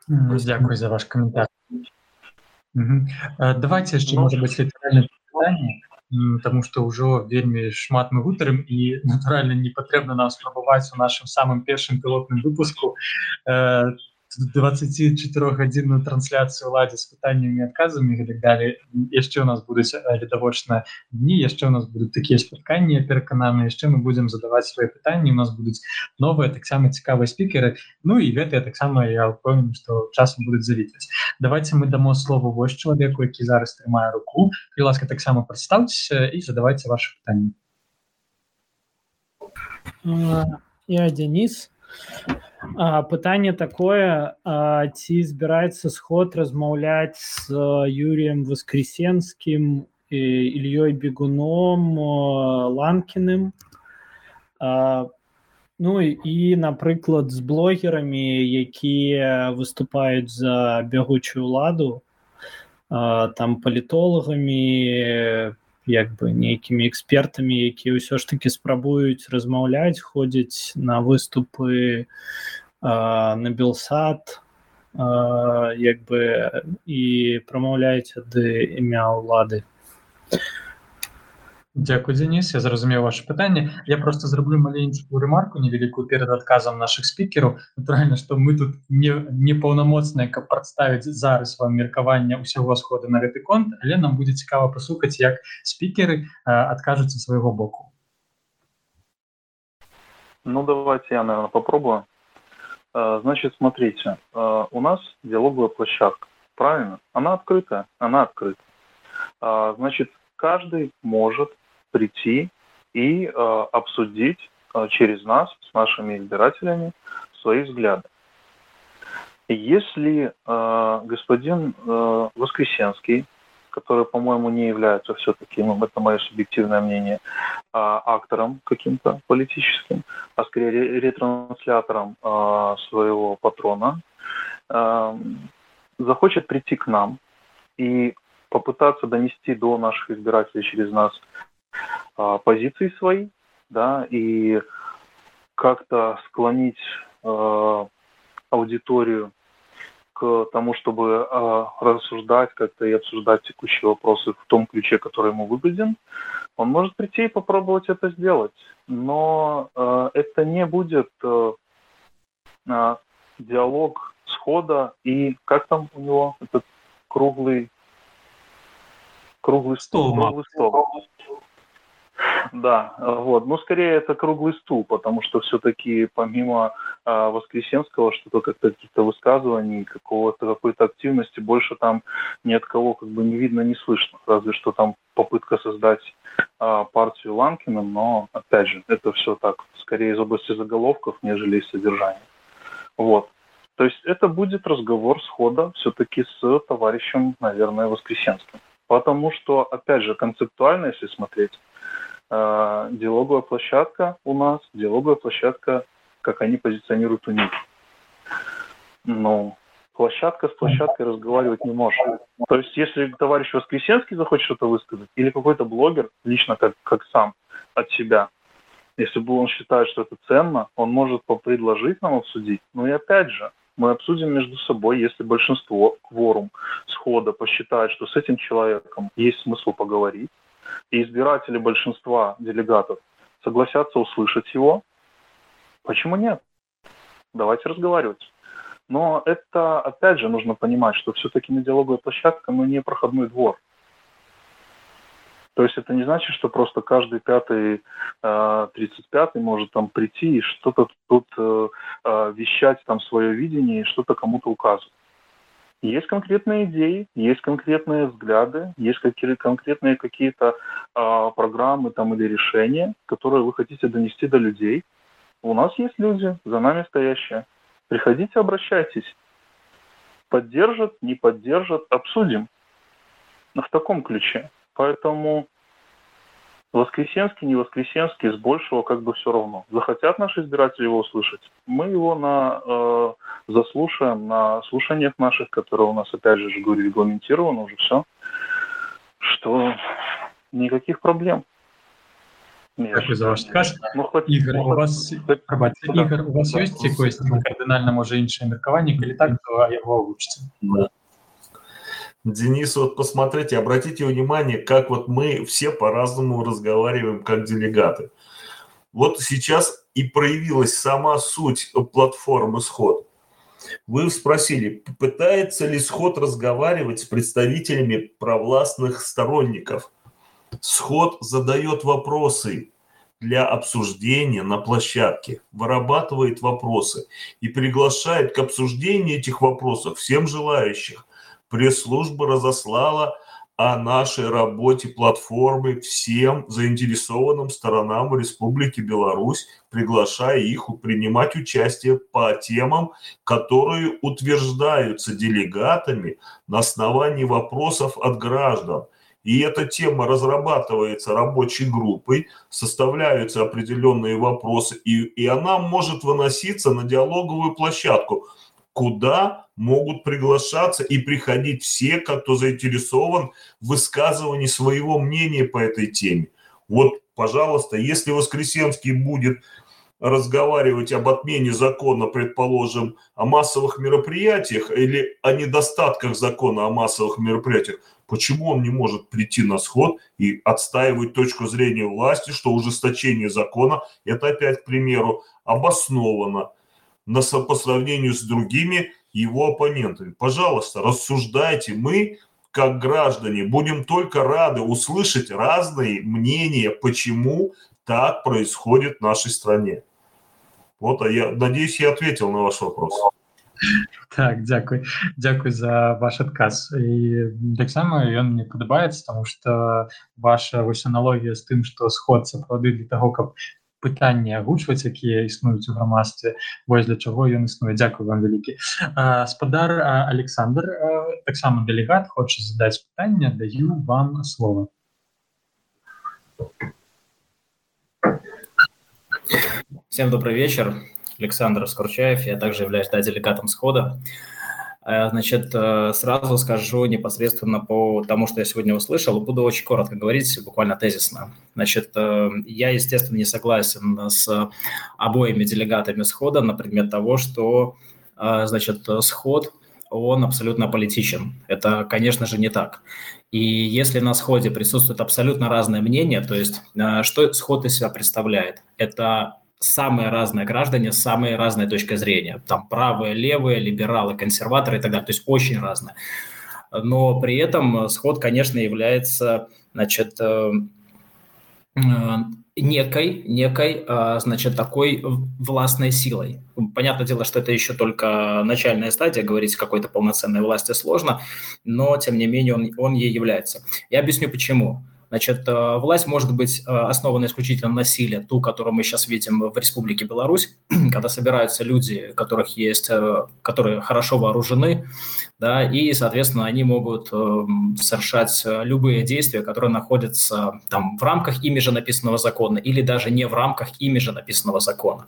S1: Дякую за ваш коментар. Угу. Давайте яшчэ можа быць літаральна пытанне тому что ўжо вельмі шмат мы гутарым і натуральна не патрэбна нам спрабаваць у нашым самым першым пілотным выпуску 24гадзінную трансляцыю ладзе з пытаннямі адказамі і так далее яшчэ у нас будуць відавочна дні яшчэ у нас будуць такія спатканні перакананы яшчэ мы будзем задаваць свае пытанні у нас будуць новыя таксама цікавыя спікеры Ну і гэтыя таксама я упэўнены што часам будуць завітваць давайте мы дамо слову вось чалавеку які зараз трымае руку і ласка таксама прадстаўцеся і задавайце ваши пытанні
S7: я Денис а, пытанне такое а, ці збіраецца сход размаўляць з юрыем воскресенскім ільёй бегуном ланкіным ну і напрыклад з блогерамі якія выступаюць за бягучую ладу там палітолагамі як бы нейкімі экспертамі якія ўсё ж таки спрабуюць размаўляць ходзяць на выступы на белсад як бы і прамаўляюць ад імя ўлады
S1: Дякую Денис я зразумеў ваше пытанне я просто зраблю маленькую ремарку невялікую перад адказам наших спікераў натуральна что мы тут не непаўнамоцныя каб прадставіць зараз вам меркавання ўсяго схода на гэты конт але нам будзе цікава паслухаць як спікеры адкажуцца свайго боку
S3: ну давайте я наверное попробую значит смотрите у нас диалоговая площадка правильно она открытая она открыта значит каждый может прийти и э, обсудить через нас с нашими избирателями свои взгляды. Если э, господин э, Воскресенский, который, по-моему, не является все-таки, ну, это мое субъективное мнение, э, актором каким-то политическим, а скорее ретранслятором э, своего патрона, э, захочет прийти к нам и попытаться донести до наших избирателей через нас а, позиции свои, да, и как-то склонить а, аудиторию к тому, чтобы э, рассуждать как-то и обсуждать текущие вопросы в том ключе, который ему выгоден, он может прийти и попробовать это сделать. Но э, это не будет э, э, диалог схода и как там у него этот круглый круглый стол, круглый стол. Да, вот. Ну, скорее это круглый стул, потому что все-таки помимо э, Воскресенского что-то как-то каких-то высказываний, какого-то какой-то активности больше там ни от кого как бы не видно, не слышно. Разве что там попытка создать э, партию Ланкина, но опять же, это все так, скорее из области заголовков, нежели из содержания. Вот. То есть это будет разговор схода все-таки с товарищем, наверное, Воскресенским. Потому что, опять же, концептуально, если смотреть, э, диалоговая площадка у нас, диалоговая площадка, как они позиционируют у них. Ну, площадка с площадкой разговаривать не может. То есть, если товарищ Воскресенский захочет что-то высказать, или какой-то блогер, лично как, как сам, от себя, если бы он считает, что это ценно, он может предложить нам обсудить. Ну и опять же, мы обсудим между собой, если большинство, кворум, схода посчитает, что с этим человеком есть смысл поговорить, и избиратели большинства делегатов согласятся услышать его, почему нет? Давайте разговаривать. Но это, опять же, нужно понимать, что все-таки диалоговая площадка, ну, не проходной двор. То есть это не значит, что просто каждый пятый, э, тридцать пятый может там прийти и что-то тут э, э, вещать там свое видение и что-то кому-то указывать. Есть конкретные идеи, есть конкретные взгляды, есть какие конкретные какие-то э, программы там или решения, которые вы хотите донести до людей. У нас есть люди, за нами стоящие. Приходите, обращайтесь. Поддержат, не поддержат, обсудим. В таком ключе. Поэтому Воскресенский, не Воскресенский, с большего как бы все равно. Захотят наши избиратели его услышать, мы его на, э, заслушаем на слушаниях наших, которые у нас, опять же, говорю, регламентированы уже все, что никаких проблем.
S1: Дякую за ваш сказ. Ну, хоч... Ігор, у вас, пробачте, Ігор, у вас есть якось кардинально, може, інше міркування? Коли так, то його влучите. Да.
S2: Денис, вот посмотрите, обратите внимание, как вот мы все по-разному разговариваем как делегаты. Вот сейчас и проявилась сама суть платформы «Сход». Вы спросили, пытается ли «Сход» разговаривать с представителями провластных сторонников. «Сход» задает вопросы для обсуждения на площадке, вырабатывает вопросы и приглашает к обсуждению этих вопросов всем желающих пресс-служба разослала о нашей работе платформы всем заинтересованным сторонам Республики Беларусь, приглашая их принимать участие по темам, которые утверждаются делегатами на основании вопросов от граждан. И эта тема разрабатывается рабочей группой, составляются определенные вопросы, и, и она может выноситься на диалоговую площадку – куда могут приглашаться и приходить все, кто заинтересован в высказывании своего мнения по этой теме. Вот, пожалуйста, если Воскресенский будет разговаривать об отмене закона, предположим, о массовых мероприятиях или о недостатках закона о массовых мероприятиях, почему он не может прийти на сход и отстаивать точку зрения власти, что ужесточение закона, это опять, к примеру, обосновано, на, по сравнению с другими его оппонентами. Пожалуйста, рассуждайте. Мы, как граждане, будем только рады услышать разные мнения, почему так происходит в нашей стране. Вот, а я надеюсь, я ответил на ваш вопрос.
S1: Так, дзякуй дзякуй за ваш адказ і таксама ён мне падабаецца тому что ваша вось аналогія з тым што сход сапраўды для таго каб пытанні агучваць якія існуюць у грамадстве вось для чаго ён існуе Дякую вам вялікі спадар Александр таксама дэлегат хоча задаць пытанне даю вам слово
S8: Всем добрый вечер. Александр Скорчаев, я также являюсь да, делегатом схода. Э, значит, э, сразу скажу непосредственно по тому, что я сегодня услышал. Буду очень коротко говорить, буквально тезисно. Значит, э, я, естественно, не согласен с обоими делегатами схода на предмет того, что, значит, сход он абсолютно политичен. Это, конечно же, не так. И если на сходе присутствует абсолютно разное мнение, то есть что сход из себя представляет? Это самые разные граждане с самой разной точкой зрения. Там правые, левые, либералы, консерваторы и так далее. То есть очень разные. Но при этом сход, конечно, является значит, э, э, некой, некой, э, значит, такой властной силой. Понятное дело, что это еще только начальная стадия, говорить о какой-то полноценной власти сложно, но, тем не менее, он, он ей является. Я объясню, почему. Значит, э, власть может быть э, основана исключительно на силе, ту, которую мы сейчас видим в Республике Беларусь, когда собираются люди, которых есть, э, которые хорошо вооружены, да, и, соответственно, они могут совершать любые действия, которые находятся там в рамках ими же написанного закона или даже не в рамках ими же написанного закона.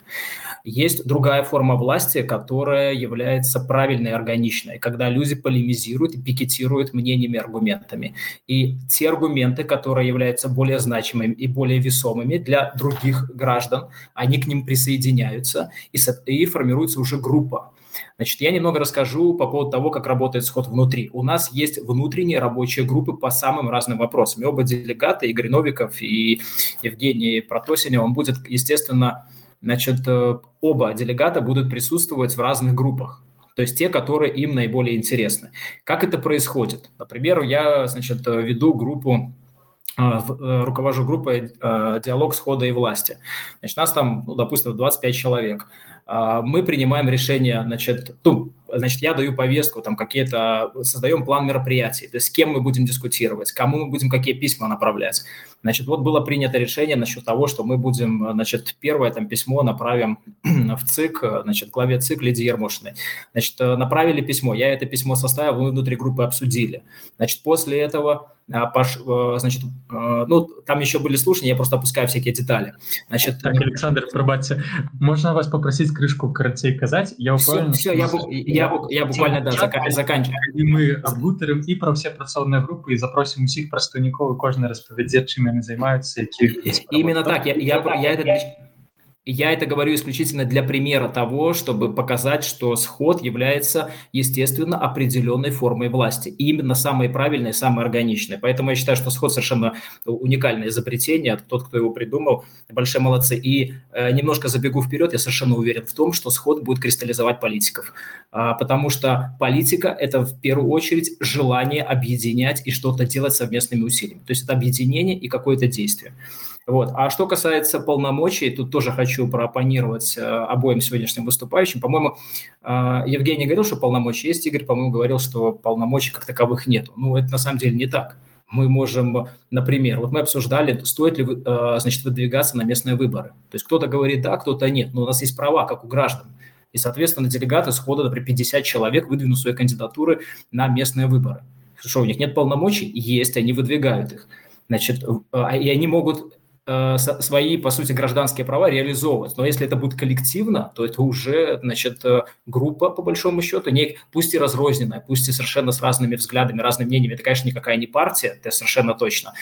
S8: Есть другая форма власти, которая является правильной органичной, когда люди полемизируют и пикетируют мнениями аргументами. И те аргументы, которые являются более значимыми и более весомыми для других граждан, они к ним присоединяются и, и формируется уже группа. Значит, я немного расскажу по поводу того, как работает сход внутри. У нас есть внутренние рабочие группы по самым разным вопросам. И оба делегата, Игорь Новиков и Евгений Протосинев, он будет, естественно, значит, э, оба делегата будут присутствовать в разных группах, то есть те, которые им наиболее интересны. Как это происходит? Например, я, значит, веду группу э, э, руковожу группой «Диалог схода и власти». Значит, нас там, ну, допустим, 25 человек. А, мы принимаем решение, значит, ну, значит, я даю повестку, там какие-то, создаем план мероприятий, то есть с кем мы будем дискутировать, кому мы будем какие письма направлять. Значит, вот было принято решение насчет того, что мы будем, значит, первое там письмо направим в ЦИК, значит, главе ЦИК Лидии Ермошиной. Значит, направили письмо, я это письмо составил, мы внутри группы обсудили. Значит, после этого а, пош, э, значит, э, ну, там еще были слушания, я просто опускаю всякие детали.
S1: Значит, так, Александр, пробачьте, можно вас попросить крышку коротей казать?
S8: Я все, все, я, я, я буквально, да, зак, заканчиваю.
S1: І ми обгутеримо і про все працовні групи, і запросимо всіх представників, і кожен розповідає, чим вони займаються, які...
S8: Именно так, я, я, я это я это говорю исключительно для примера того, чтобы показать, что сход является, естественно, определенной формой власти. И именно самой правильной, самой органичной. Поэтому я считаю, что сход совершенно уникальное изобретение. Тот, кто его придумал, большие молодцы. И э, немножко забегу вперед, я совершенно уверен в том, что сход будет кристаллизовать политиков. А, потому что политика – это в первую очередь желание объединять и что-то делать совместными усилиями. То есть это объединение и какое-то действие. Вот. А что касается полномочий, тут тоже хочу проопонировать э, обоим сегодняшним выступающим. По-моему, э, Евгений говорил, что полномочия есть, Игорь, по-моему, говорил, что полномочий как таковых нет. Ну, это на самом деле не так. Мы можем, например, вот мы обсуждали, стоит ли, э, значит, выдвигаться на местные выборы. То есть кто-то говорит да, кто-то нет, но у нас есть права, как у граждан. И, соответственно, делегаты схода, например, 50 человек выдвинут свои кандидатуры на местные выборы. Что, у них нет полномочий? Есть, они выдвигают их. Значит, а, и они могут свои, по сути, гражданские права реализовывать. Но если это будет коллективно, то это уже, значит, э, группа, по большому счету, не, пусть и разрозненная, пусть и совершенно с разными взглядами, разными мнениями. Это, конечно, никакая не партия, это совершенно точно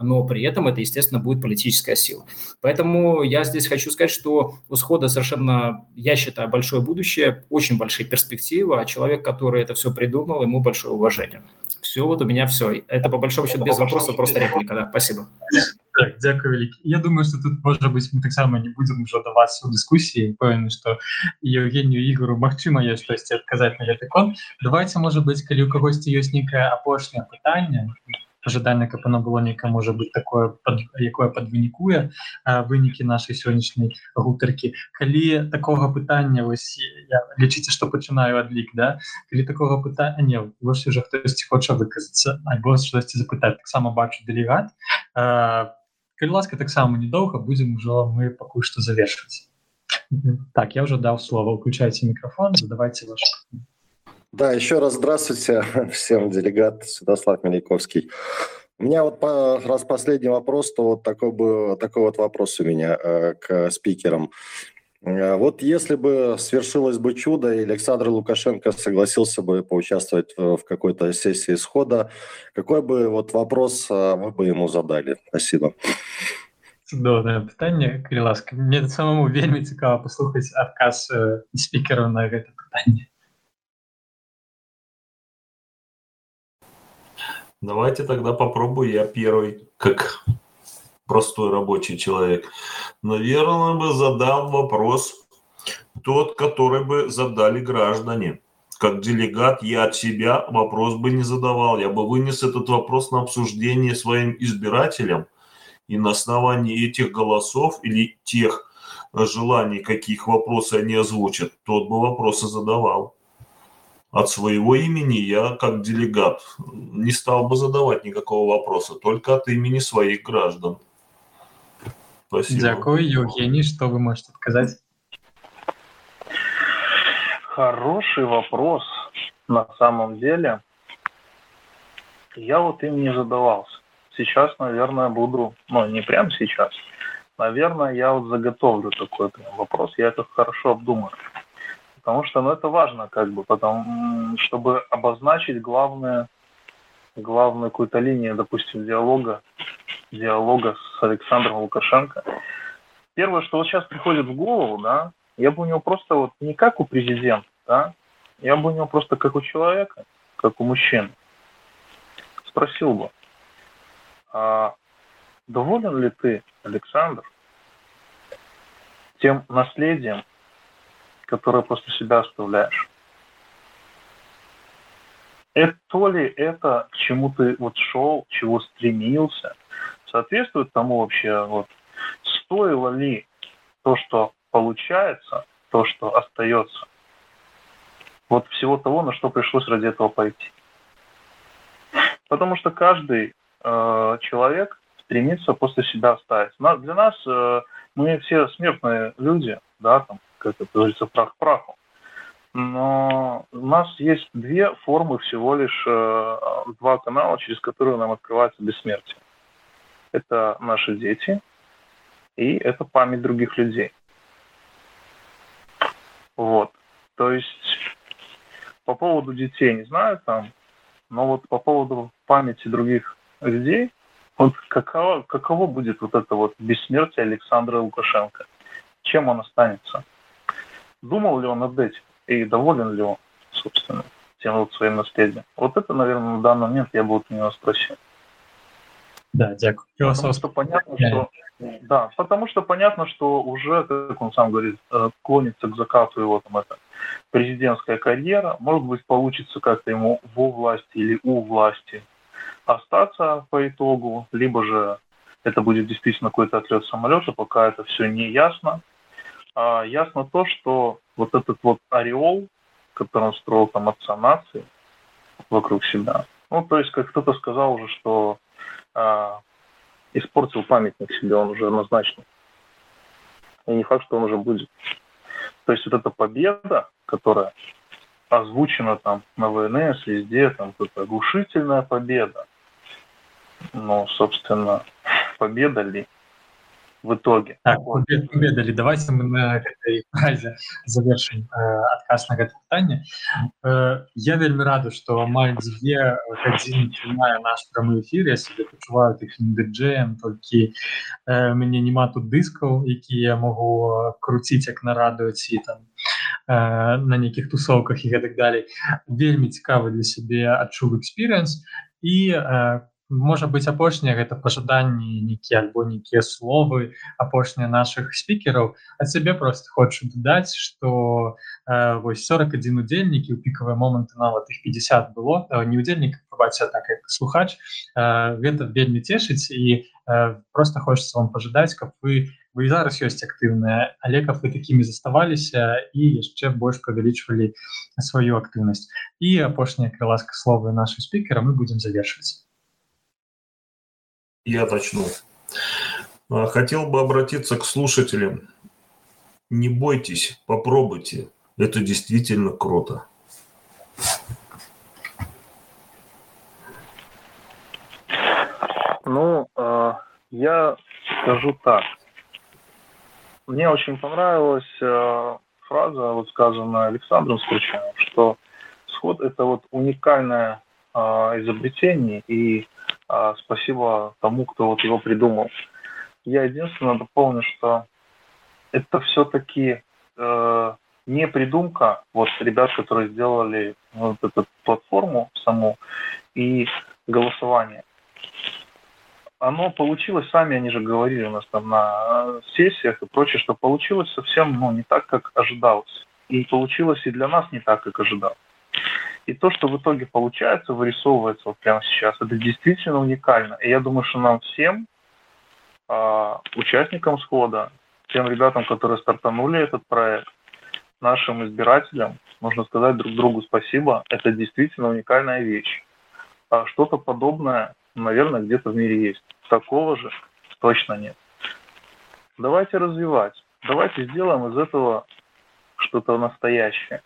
S8: но при этом это, естественно, будет политическая сила. Поэтому я здесь хочу сказать, что у схода совершенно, я считаю, большое будущее, очень большие перспективы, а человек, который это все придумал, ему большое уважение. Все, вот у меня все. Это, по большому счету, без вопросов, просто реплика, да. Спасибо.
S1: Так, дякую вялікі Я думаю что тут можа быть мы таксама не будем ужо даваць у дыскусіі пэўны что Евгению ігору Мачыма есть штосьці адказаць на гэты кон давайте может быть калі у кагосьці ёсць нейкае апошняе пытанне ожидання каб оно было нейка можа быть такое под, якое подвынікуе вынікі нашай сённяшняй гутаркі калі такого пытання вось лічыце что пачынаю адлік да калі такого пытання не вось уже хтосьці хоча выказацца альбо штосьці запытаць таксама бачу дэлегат калі ласка таксама недоўга будем ужо мы пакуль что завершыць так я уже дал слово включайте микрофон задавайте ваш
S4: да, еще раз здравствуйте всем, делегат Святослав Мельяковский. У меня вот по, раз последний вопрос, то вот такой, бы, такой вот вопрос у меня э, к спикерам. Э, вот если бы свершилось бы чудо, и Александр Лукашенко согласился бы поучаствовать в какой-то сессии исхода, какой бы вот вопрос вы бы ему задали? Спасибо.
S1: Цудоўнае пытанне калі ласка мне самому вельмі цікава паслухаць адказ э, спікеру на гэта пытанне
S2: Давайте тогда попробую я первый, как простой рабочий человек. Наверное, бы задал вопрос тот, который бы задали граждане. Как делегат я от себя вопрос бы не задавал. Я бы вынес этот вопрос на обсуждение своим избирателям. И на основании этих голосов или тех желаний, каких вопросы они озвучат, тот бы вопросы задавал от своего имени я, как делегат, не стал бы задавать никакого вопроса, только от имени своих граждан.
S1: Спасибо. Дякую, Евгений. Что вы можете сказать?
S3: Хороший вопрос на самом деле. Я вот им не задавался. Сейчас, наверное, буду, ну, не прямо сейчас, наверное, я вот заготовлю такой прям вопрос, я это хорошо обдумаю потому что ну, это важно, как бы, потому, чтобы обозначить главное, главную какую-то линию, допустим, диалога, диалога с Александром Лукашенко. Первое, что вот сейчас приходит в голову, да, я бы у него просто вот не как у президента, да, я бы у него просто как у человека, как у мужчины, спросил бы, а доволен ли ты, Александр, тем наследием, которое после себя оставляешь. Это то ли это, к чему ты вот шел, чего стремился, соответствует тому вообще, вот, стоило ли то, что получается, то, что остается, вот всего того, на что пришлось ради этого пойти. Потому что каждый э, человек стремится после себя оставить. Для нас э, мы все смертные люди, да, там, как это говорится, прах праху. Но у нас есть две формы всего лишь, э, два канала, через которые нам открывается бессмертие. Это наши дети и это память других людей. Вот. То есть по поводу детей не знаю там, но вот по поводу памяти других людей, вот каково, каково будет вот это вот бессмертие Александра Лукашенко? Чем он останется? Думал ли он над этим и доволен ли он, собственно, тем вот своим наследием? Вот это, наверное, на данный момент я бы вот у него спросил.
S1: Да, дякую.
S3: Потому что понятно, что да, потому что понятно, что уже, как он сам говорит, э, клонится к закату его там это президентская карьера. Может быть, получится как-то ему во власти или у власти остаться по итогу, либо же это будет действительно какой-то отлет самолета, пока это все не ясно а, ясно то, что вот этот вот ореол, который он строил там отца нации вокруг себя, ну, то есть, как кто-то сказал уже, что а, испортил памятник себе он уже однозначно. И не факт, что он уже будет. То есть вот эта победа, которая озвучена там на ВНС, везде, там какая-то оглушительная победа. Но, собственно, победа ли? В итоге.
S1: Так, ведалі давайте мы на гэтай фразе завершым э, адказ на гэта пытанне э, я вельмі рада што амаль дзве гадзіны трымае наш прамы эфір я себе пачуваю іхнім дыджеем толькі э, мяне няма тут дыскаў якія я могу круціць як на радыоці там э, на нейкіх тусовках і гэтак далей. Вельмі цікавы для сябе адчуў экспірыенс. І э, можа быць апошняе гэта пажаданні нейкія альбо нейкія словы апошнія наших спікераў а цябе просто хочу дадаць что э, вось 41 удзельнікі у пікавыя моманты нават их 50 было э, не удзельнік пабаце так як слухач э, гэта вельмі цешыць і э, просто хочется вам пожадаць каб вы вы зараз ёсць актыўныя але каб вы такімі заставаліся і яшчэ больш павялічвалі сваю актыўнасць і апошняя крыласка словы нашай спікера мы будем завершыць
S2: я начну. А, хотел бы обратиться к слушателям. Не бойтесь, попробуйте. Это действительно круто.
S3: Ну, э, я скажу так. мне очень понравилась э, фраза, вот сказанная Александром Скручаем, что сход – это вот уникальное изобретение, и э, спасибо тому, кто вот его придумал. Я единственное дополню, что это все-таки э, не придумка вот ребят, которые сделали вот эту платформу саму и голосование оно получилось, сами они же говорили у нас там на сессиях и прочее, что получилось совсем ну, не так, как ожидалось. И получилось и для нас не так, как ожидалось. И то, что в итоге получается, вырисовывается вот прямо сейчас, это действительно уникально. И я думаю, что нам всем, э, участникам схода, тем ребятам, которые стартанули этот проект, нашим избирателям, нужно сказать друг другу спасибо. Это действительно уникальная вещь. А что-то подобное наверное, где-то в мире есть. Такого же точно нет. Давайте развивать. Давайте сделаем из этого что-то настоящее.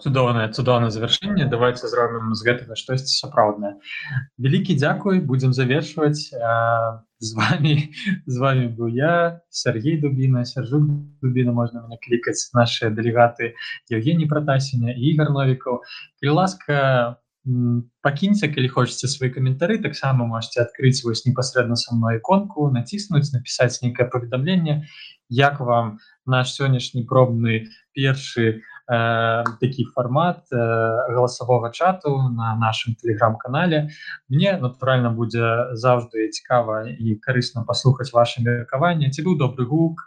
S1: Цудоўнае цудоўнае завяршэнне. Давайте зробім з гэтага штосьці сапраўднае. Вялікі дзякуй будзем завершваць. З вами з вами быў я Сергей дубіна сержук дубіна можна мне клікаць наши дэлегаты Евгений протасеня ігор новікаў. І ласка пакіньце калі хочаце свае каментары таксама можете адкрыць вось непасрэдна са мной іконку націснуць напісаць нейкае паведамленне як вам наш сённяшні пробны першы э, такі фармат э, галасавога чату на нашым телеграм-канале мне натуральна будзе заўжды цікава і карысна паслухаць ваше меркаванне ці быў добры гук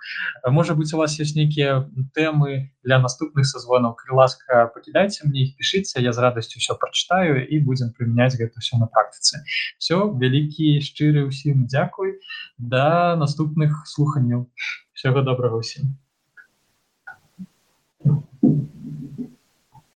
S1: можа быть у вас есть нейкія тэмы для наступных созвонаў калі ласка пакідайце мне іх пішыце я з радасцю все прачытаю і будзем прымяняць гэта все на практыцы все вялікі шчыры ўсім дзякуй да наступных слуханняў всего доброго усім Thank you. Thank you.